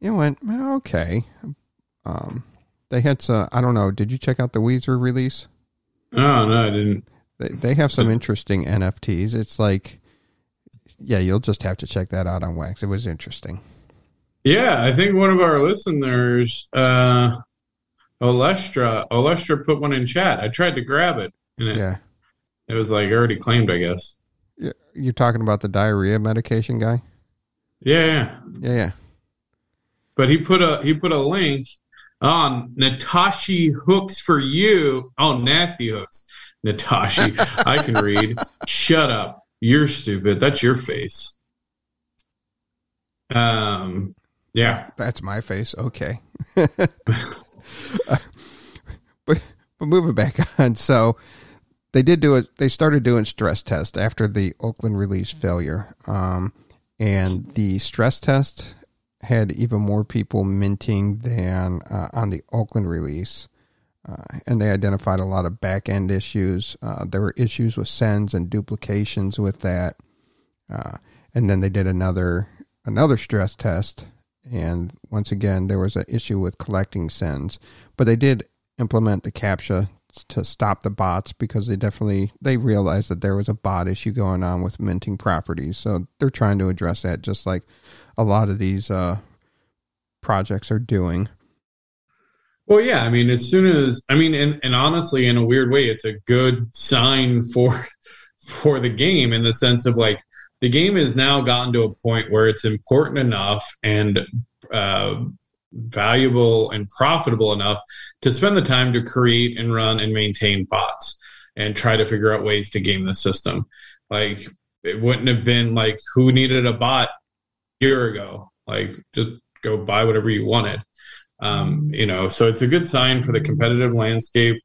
It went "Eh, okay. Um, they had some. I don't know. Did you check out the Weezer release? Oh no, I didn't. They, they have some interesting NFTs. It's like yeah, you'll just have to check that out on Wax. It was interesting. Yeah, I think one of our listeners, uh, Olestra, Olestra put one in chat. I tried to grab it, and it, Yeah. it was like already claimed, I guess. Yeah, You're talking about the diarrhea medication guy? Yeah, yeah. Yeah, yeah. But he put a he put a link on Natashi hooks for you. Oh, nasty hooks, Natashi. I can read. Shut up. You're stupid. That's your face. Um. Yeah. That's my face. Okay. but but moving back on, so they did do it. They started doing stress tests after the Oakland release failure, um, and the stress test had even more people minting than uh, on the Oakland release. Uh, and they identified a lot of back end issues. Uh, there were issues with sends and duplications with that. Uh, and then they did another another stress test, and once again there was an issue with collecting sends. But they did implement the captcha to stop the bots because they definitely they realized that there was a bot issue going on with minting properties. So they're trying to address that, just like a lot of these uh, projects are doing. Well, yeah. I mean, as soon as I mean, and, and honestly, in a weird way, it's a good sign for for the game in the sense of like the game has now gotten to a point where it's important enough and uh, valuable and profitable enough to spend the time to create and run and maintain bots and try to figure out ways to game the system. Like it wouldn't have been like who needed a bot a year ago. Like just go buy whatever you wanted. Um, you know, so it's a good sign for the competitive landscape.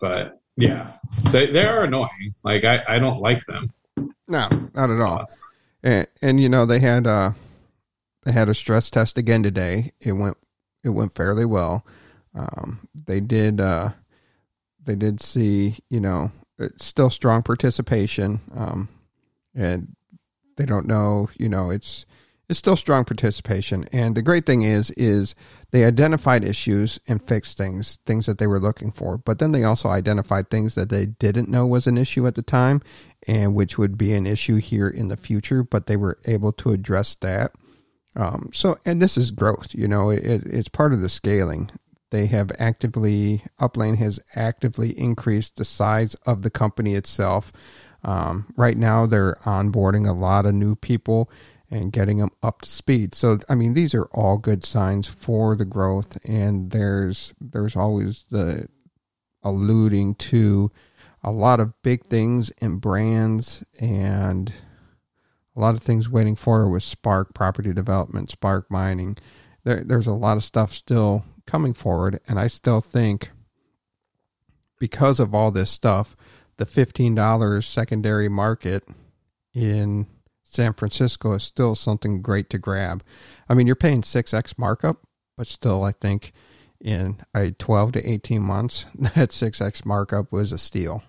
But yeah, they, they are annoying. Like I, I don't like them. No, not at all. And, and you know they had uh they had a stress test again today. It went it went fairly well. Um, they did uh, they did see you know it's still strong participation. Um, and they don't know you know it's it's still strong participation. And the great thing is is they identified issues and fixed things things that they were looking for. But then they also identified things that they didn't know was an issue at the time and which would be an issue here in the future. But they were able to address that. Um, so, and this is growth, you know, it, it's part of the scaling. They have actively, Upland has actively increased the size of the company itself. Um, right now, they're onboarding a lot of new people and getting them up to speed. So, I mean, these are all good signs for the growth, and there's there's always the alluding to a lot of big things and brands and a lot of things waiting for with Spark property development, Spark mining. There, there's a lot of stuff still coming forward, and I still think because of all this stuff, the fifteen dollars secondary market in San Francisco is still something great to grab. I mean, you're paying six x markup, but still, I think in a twelve to eighteen months, that six x markup was a steal.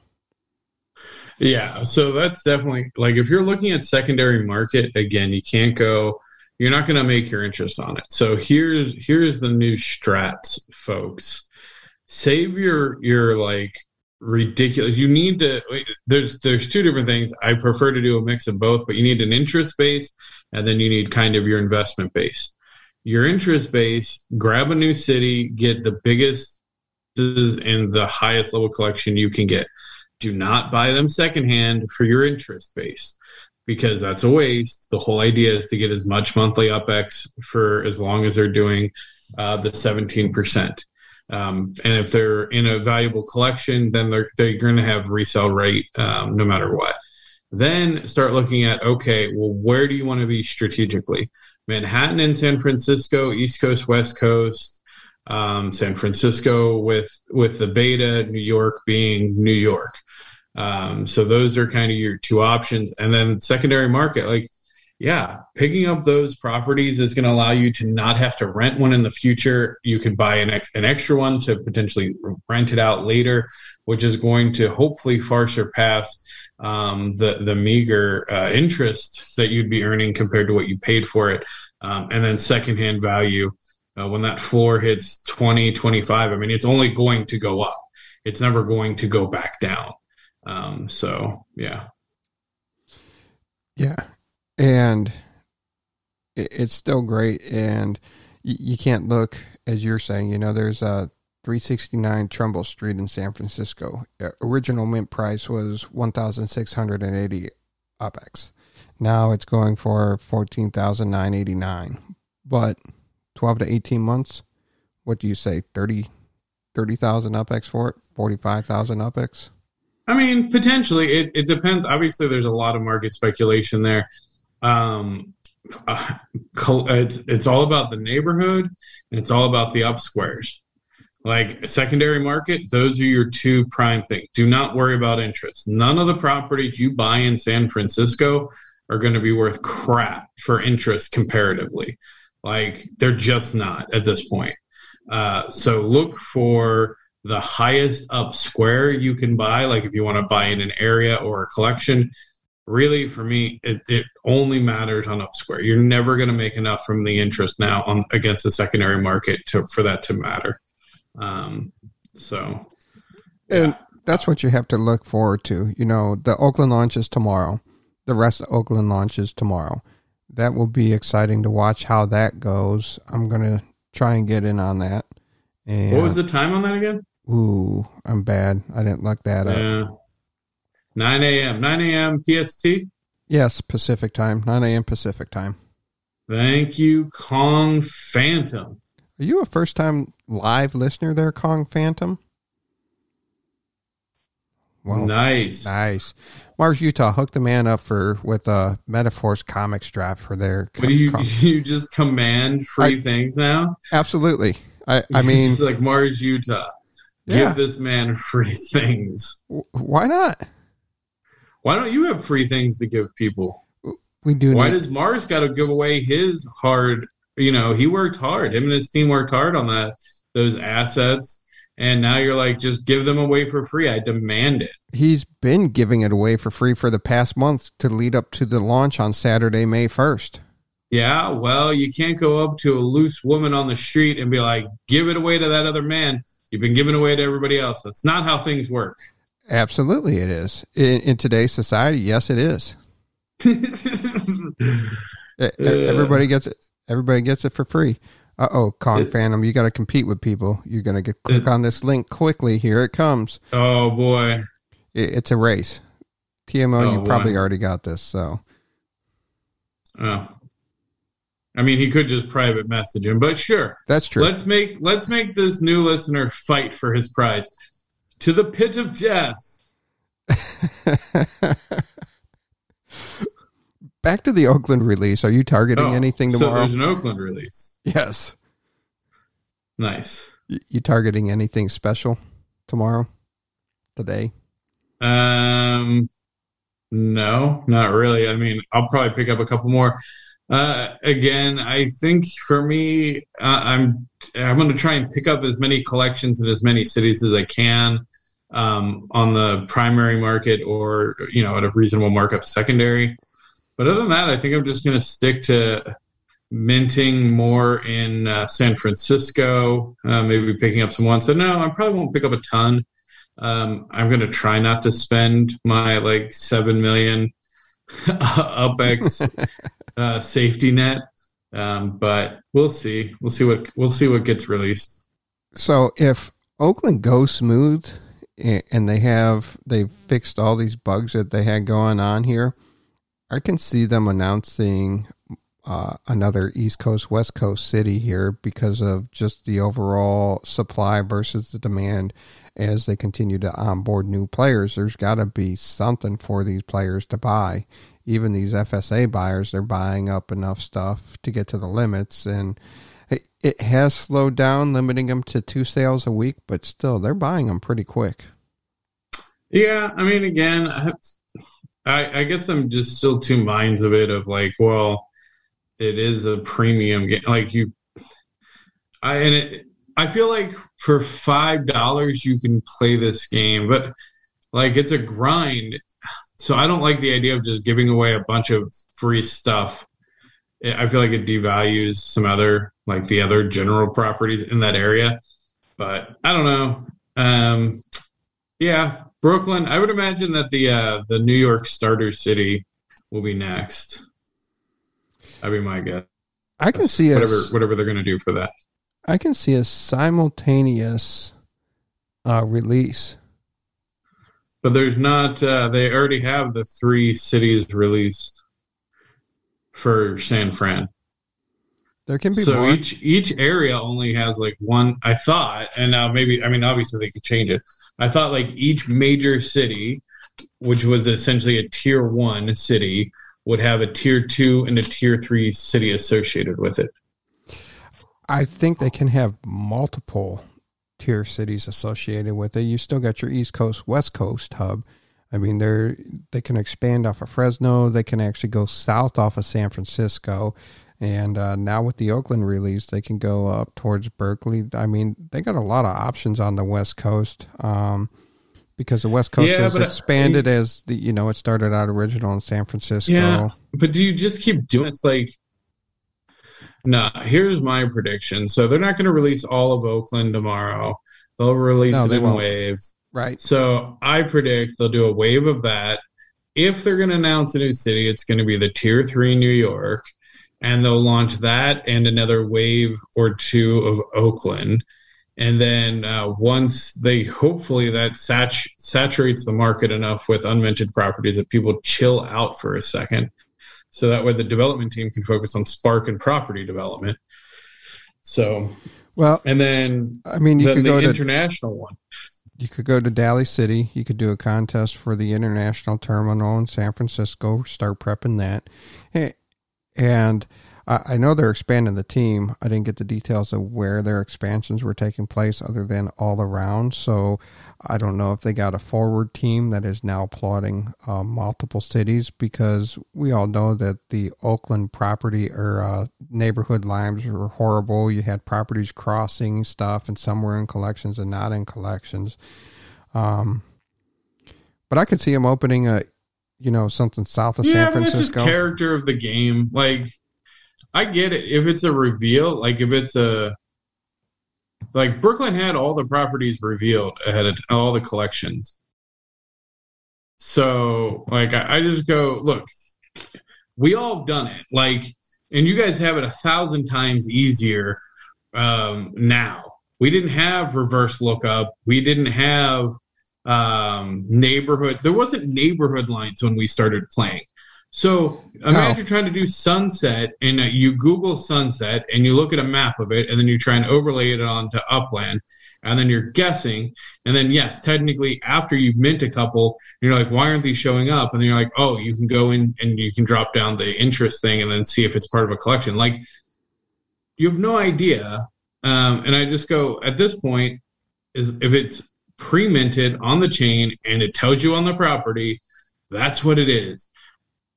Yeah, so that's definitely like if you're looking at secondary market again, you can't go. You're not going to make your interest on it. So here's here's the new strats, folks. Save your your like ridiculous. You need to. There's there's two different things. I prefer to do a mix of both, but you need an interest base, and then you need kind of your investment base. Your interest base. Grab a new city, get the biggest and the highest level collection you can get do not buy them secondhand for your interest base because that's a waste. The whole idea is to get as much monthly UpX for as long as they're doing uh, the 17%. Um, and if they're in a valuable collection, then they're, they're going to have resale rate um, no matter what. Then start looking at okay, well, where do you want to be strategically? Manhattan and San Francisco, East Coast, West Coast, um, San Francisco with with the beta, New York being New York. Um, so those are kind of your two options, and then secondary market, like yeah, picking up those properties is going to allow you to not have to rent one in the future. You could buy an, ex- an extra one to potentially rent it out later, which is going to hopefully far surpass um, the the meager uh, interest that you'd be earning compared to what you paid for it. Um, and then secondhand value uh, when that floor hits 20 25 i mean it's only going to go up it's never going to go back down um, so yeah Yeah, and it, it's still great, and y- you can't look as you're saying. You know, there's a 369 Trumbull Street in San Francisco. Uh, Original mint price was 1,680 UPX. Now it's going for 14,989. But 12 to 18 months, what do you say? 30 30,000 UPX for it? 45,000 UPX? I mean, potentially. It, it depends. Obviously, there's a lot of market speculation there. Um, uh, it's, it's all about the neighborhood and it's all about the up squares. Like secondary market, those are your two prime things. Do not worry about interest. None of the properties you buy in San Francisco are going to be worth crap for interest comparatively. Like they're just not at this point. Uh, so look for the highest up square you can buy. Like if you want to buy in an area or a collection, really for me, it, it only matters on up square. You're never going to make enough from the interest now on against the secondary market to, for that to matter. Um, so, and that's what you have to look forward to. You know, the Oakland launches tomorrow. The rest of Oakland launches tomorrow. That will be exciting to watch how that goes. I'm gonna try and get in on that. And, what was the time on that again? Ooh, I'm bad. I didn't look that yeah. up. 9 a.m. 9 a.m. PST? Yes, Pacific time. 9 a.m. Pacific time. Thank you, Kong Phantom. Are you a first time live listener there, Kong Phantom? Well, nice, nice. Mars Utah hooked the man up for with a Metaphors comics draft for their. What do you com- you just command free I, things now? Absolutely. I I mean, it's like Mars Utah. Yeah. Give this man free things. Why not? Why don't you have free things to give people? We do. Why need- does Mars got to give away his hard you know, he worked hard. Him and his team worked hard on that those assets. And now you're like, just give them away for free. I demand it. He's been giving it away for free for the past month to lead up to the launch on Saturday, May 1st. Yeah, well, you can't go up to a loose woman on the street and be like, give it away to that other man. You've been giving away to everybody else. That's not how things work. Absolutely, it is. In, in today's society, yes, it is. Everybody gets it. Everybody gets it for free. Uh oh, Kong it, Phantom, you got to compete with people. You're gonna get click it, on this link quickly. Here it comes. Oh boy, it, it's a race. TMO, oh, you probably already got this. So, oh, I mean, he could just private message him, but sure, that's true. Let's make let's make this new listener fight for his prize to the pit of death. back to the Oakland release. Are you targeting oh, anything tomorrow? So there's an Oakland release. Yes. Nice. You targeting anything special tomorrow? Today? Um, no, not really. I mean, I'll probably pick up a couple more. Uh, again, I think for me, uh, I'm I'm going to try and pick up as many collections in as many cities as I can um, on the primary market, or you know, at a reasonable markup secondary. But other than that, I think I'm just going to stick to minting more in uh, San Francisco, uh, maybe picking up some ones. So no, I probably won't pick up a ton. Um, I'm going to try not to spend my like seven million UpX uh, safety net, um, but we'll see. We'll see what we'll see what gets released. So if Oakland goes smooth and they have they've fixed all these bugs that they had going on here I can see them announcing uh, another East Coast West Coast city here because of just the overall supply versus the demand as they continue to onboard new players. There's got to be something for these players to buy. Even these FSA buyers, they're buying up enough stuff to get to the limits, and it, has slowed down, limiting them to two sales a week, but still, they're buying them pretty quick. Yeah, I mean, again, I, I guess I'm just still two minds of it. Of like, well, it is a premium game. Like you, I and it, I feel like for five dollars you can play this game, but like it's a grind. So I don't like the idea of just giving away a bunch of free stuff. I feel like it devalues some other like the other general properties in that area. But I don't know. Um, yeah, Brooklyn. I would imagine that the uh, the New York starter city will be next. That'd be my guess. I can see whatever a, whatever they're going to do for that. I can see a simultaneous uh, release. But there's not. Uh, they already have the three cities released for San Fran. There can be so more. each each area only has like one. I thought, and now maybe I mean obviously they could change it. I thought like each major city, which was essentially a tier one city, would have a tier two and a tier three city associated with it. I think they can have multiple tier cities associated with it. You still got your East Coast, West Coast hub. I mean, they're they can expand off of Fresno. They can actually go south off of San Francisco, and uh, now with the Oakland release, they can go up towards Berkeley. I mean, they got a lot of options on the West Coast. Um, because the West Coast Yeah, has I- expanded as the you know it started out original in San Francisco. Yeah, but do you just keep doing it's like nah here's my prediction so they're not going to release all of oakland tomorrow they'll release No, it in won't. waves Right. so i predict they'll do a wave of that. If they're going to announce a new city it's going to be the tier 3 new york and they'll launch that and another wave or two of oakland. And then uh, once they hopefully that sat- saturates the market enough with unminted properties that people chill out for a second. So that way the development team can focus on spark and property development. So Well, and then I mean, you the, could the go to international one You could go to Daly City. You could do a contest for the international terminal in San Francisco. Start prepping that, and I know they're expanding the team. I didn't get the details of where their expansions were taking place, other than all around. So I don't know if they got a forward team that is now plotting uh, multiple cities because we all know that the Oakland property or uh, neighborhood lines were horrible. You had properties crossing stuff, and some were in collections and not in collections. Um, but I could see them opening a, you know, something south of yeah San Francisco. character of the game like i get it if it's a reveal like if it's a like brooklyn had all the properties revealed ahead of all the collections. So like I, I just go look we all done it. Like and you guys have it a thousand times easier um now. We didn't have reverse lookup. We didn't have um neighborhood there wasn't neighborhood lines when we started playing so imagine you're trying to do sunset and uh, you google sunset and you look at a map of it and then you try and overlay it onto upland and then you're guessing and then yes technically after you've mint a couple you're like why aren't these showing up? And then you're like oh you can go in and you can drop down the interest thing and then see if it's part of a collection. Like you have no idea um, and i just go at this point is if it's pre-minted on the chain and it tells you on the property that's what it is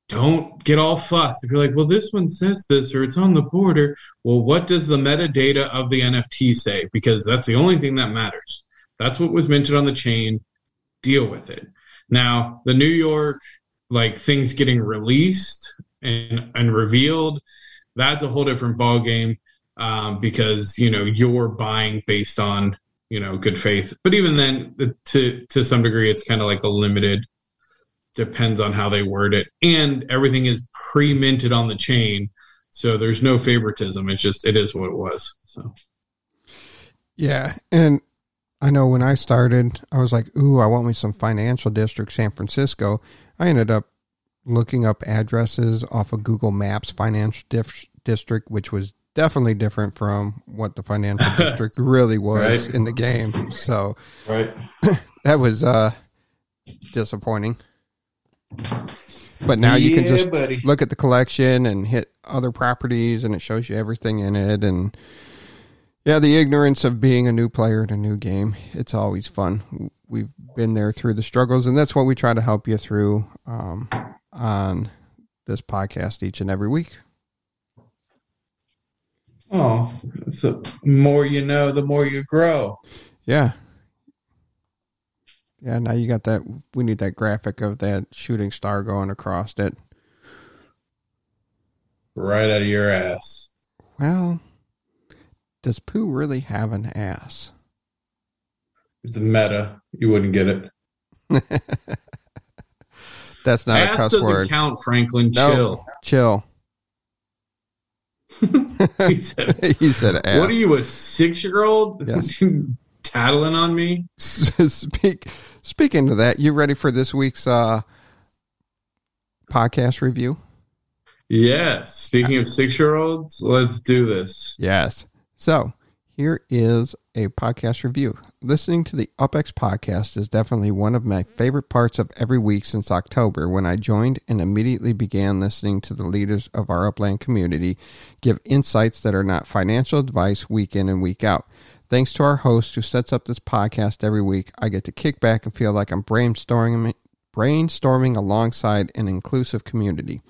don't get all fussed. If you're like well this one says this or it's on the border well what does the metadata of the nft say? Because that's the only thing that matters. That's what was minted on the chain. Deal with it. Now the new york like things getting released and and revealed that's a whole different ball game um, because you know you're buying based on you know good faith. But even then to to some degree it's kind of like a limited depends on how they word it and everything is pre-minted on the chain so there's no favoritism it's just it is what it was so Yeah, and I know when I started, I was like, "Ooh, I want me some financial district, San Francisco." I ended up looking up addresses off of Google Maps, financial dif- district, which was definitely different from what the financial district really was Right. in the game. So right that was uh, disappointing. But now you can just buddy. look at the collection and hit other properties and it shows you everything in it. And yeah the ignorance of being a new player in a new game it's always fun. We've been there through the struggles and that's what we try to help you through um, on this podcast each and every week. Oh so more you know the more you grow. Yeah yeah now you got that we need that graphic of that shooting star going across it right out of your ass well does pooh really have an ass it's a meta you wouldn't get it That's not a Ass cuss doesn't word. count, Franklin. No, chill. He said, he said ass. "What are you, a six-year-old? Yes. Tattling on me?" Speak, speaking of that, you ready for this week's uh, podcast review? Yes. Speaking of six-year-olds, let's do this. Yes. So here is a podcast review. Listening to the UpX podcast is definitely one of my favorite parts of every week since October when I joined and immediately began listening to the leaders of our upland community give insights that are not financial advice week in and week out. Thanks to our host who sets up this podcast every week, I get to kick back and feel like I'm brainstorming brainstorming alongside an inclusive community.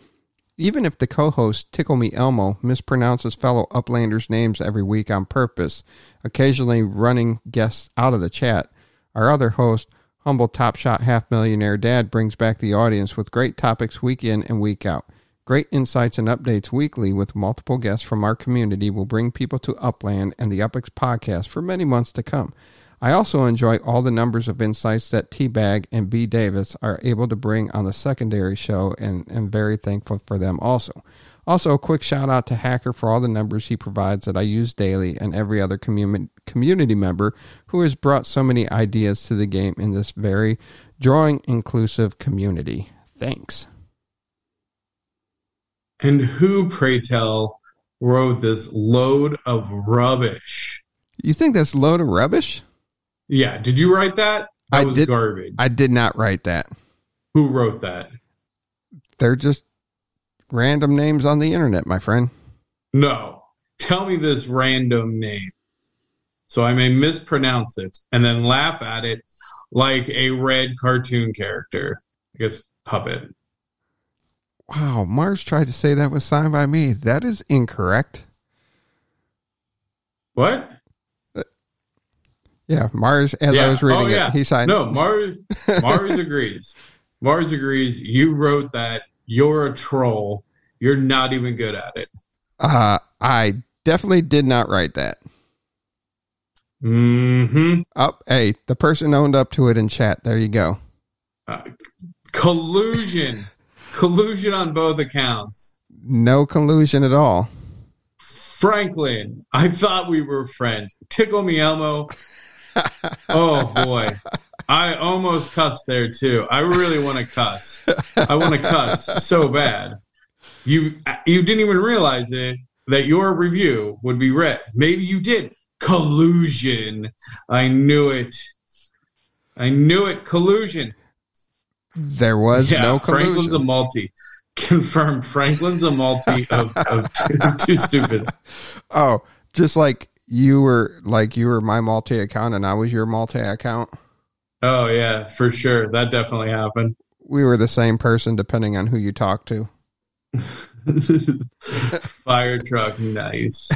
Even if the co-host Tickle Me Elmo mispronounces fellow Uplanders' names every week on purpose, occasionally running guests out of the chat, our other host, humble top shot half millionaire dad, brings back the audience with great topics week in and week out. Great insights and updates weekly with multiple guests from our community will bring people to Upland and the UpX podcast for many months to come. I also enjoy all the numbers of insights that T Bag and B Davis are able to bring on the secondary show, and am very thankful for them also. Also, a quick shout out to Hacker for all the numbers he provides that I use daily, and every other community community member who has brought so many ideas to the game in this very drawing inclusive community. Thanks. And who, pray tell, wrote this load of rubbish? You think that's load of rubbish? Yeah. Did you write that? That I was did- garbage. I did not write that. who wrote that? They're just random names on the internet, my friend. No. Tell me this random name so I may mispronounce it and then laugh at it like a red cartoon character. I guess puppet. Wow, Mars tried to say that was signed by me. That is incorrect. What? Yeah, Mars, as I was reading oh, yeah. it, he signed. No, Mars Mars agrees. Mars agrees. You wrote that. You're a troll. You're not even good at it. Uh, I definitely did not write that. hmm Up, hey, the person owned up to it in chat. There you go. Uh, collusion. Collusion on both accounts. No collusion at all. Franklin, I thought we were friends. Tickle me, Elmo. oh boy. I almost cussed there too. I really want to cuss. I want to cuss so bad. You you didn't even realize it that your review would be read. Maybe you did. Collusion. I knew it. I knew it. Collusion. There was yeah, no Franklin's a collusion. multi. Confirmed. Franklin's a multi of, of too, too stupid. oh, just like you were, like you were my multi account and I was your multi account. Oh yeah, for sure. That definitely happened. We were the same person, depending on who you talk to. Fire truck, nice.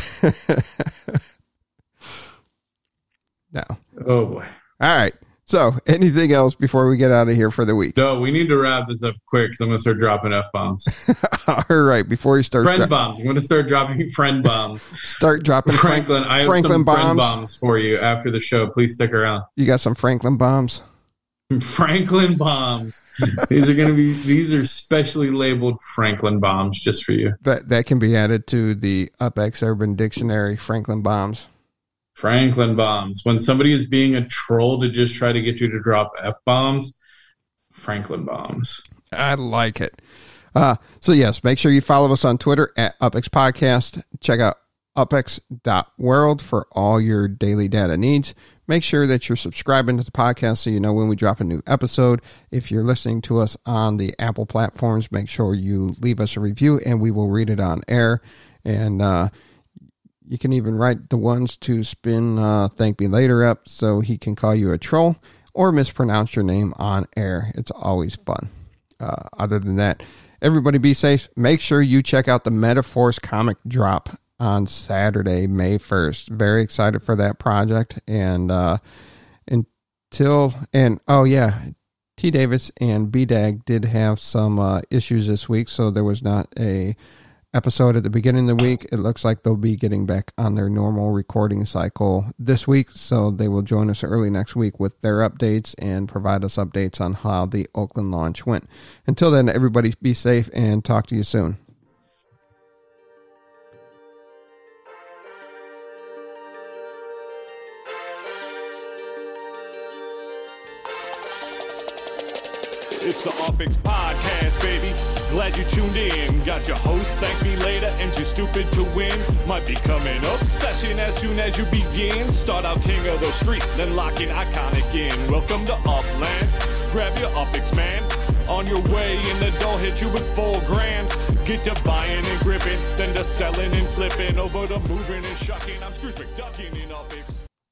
No. Oh boy. All right. So, anything else before we get out of here for the week? No, we need to wrap this up quick because I'm gonna start dropping f bombs. All right. Before you start Friend dro- bombs. I'm gonna start dropping friend bombs. start dropping Frank- Franklin, I have Franklin some friend bombs. bombs for you after the show. Please stick around. you got some Franklin bombs. Franklin bombs. these are gonna be. These are specially labeled Franklin bombs just for you. That that can be added to the UpX Urban Dictionary. Franklin bombs. Franklin bombs. When somebody is being a troll to just try to get you to drop f bombs, Franklin bombs. I like it. Uh, so yes, make sure you follow us on Twitter at UpX Podcast. Check out upx.world for all your daily data needs. Make sure that you're subscribing to the podcast so you know when we drop a new episode. If you're listening to us on the Apple platforms, make sure you leave us a review and we will read it on air. And uh, you can even write the ones to spin uh, Thank Me Later up so he can call you a troll or mispronounce your name on air. It's always fun. Uh, other than that, everybody be safe. Make sure you check out the Metaphors comic drop on Saturday, May 1st. Very excited for that project. And uh, until, and oh, yeah, T. Davis and B. Dag did have some uh, issues this week, so there was not a episode at the beginning of the week. It looks like they'll be getting back on their normal recording cycle this week, so they will join us early next week with their updates and provide us updates on how the Oakland launch went. Until then, everybody be safe and talk to you soon. It's the Upix Podcast. Glad you tuned in. Got your host, thank me later, and you're stupid to win. Might be coming obsession as soon as you begin. Start out king of the street, then lock in iconic in. Welcome to Upland. Grab your Upix, man. On your way, and the door hit you with four grand. Get to buying and gripping, then to selling and flipping. Over to moving and shucking. I'm Scrooge McDuckin in Upix.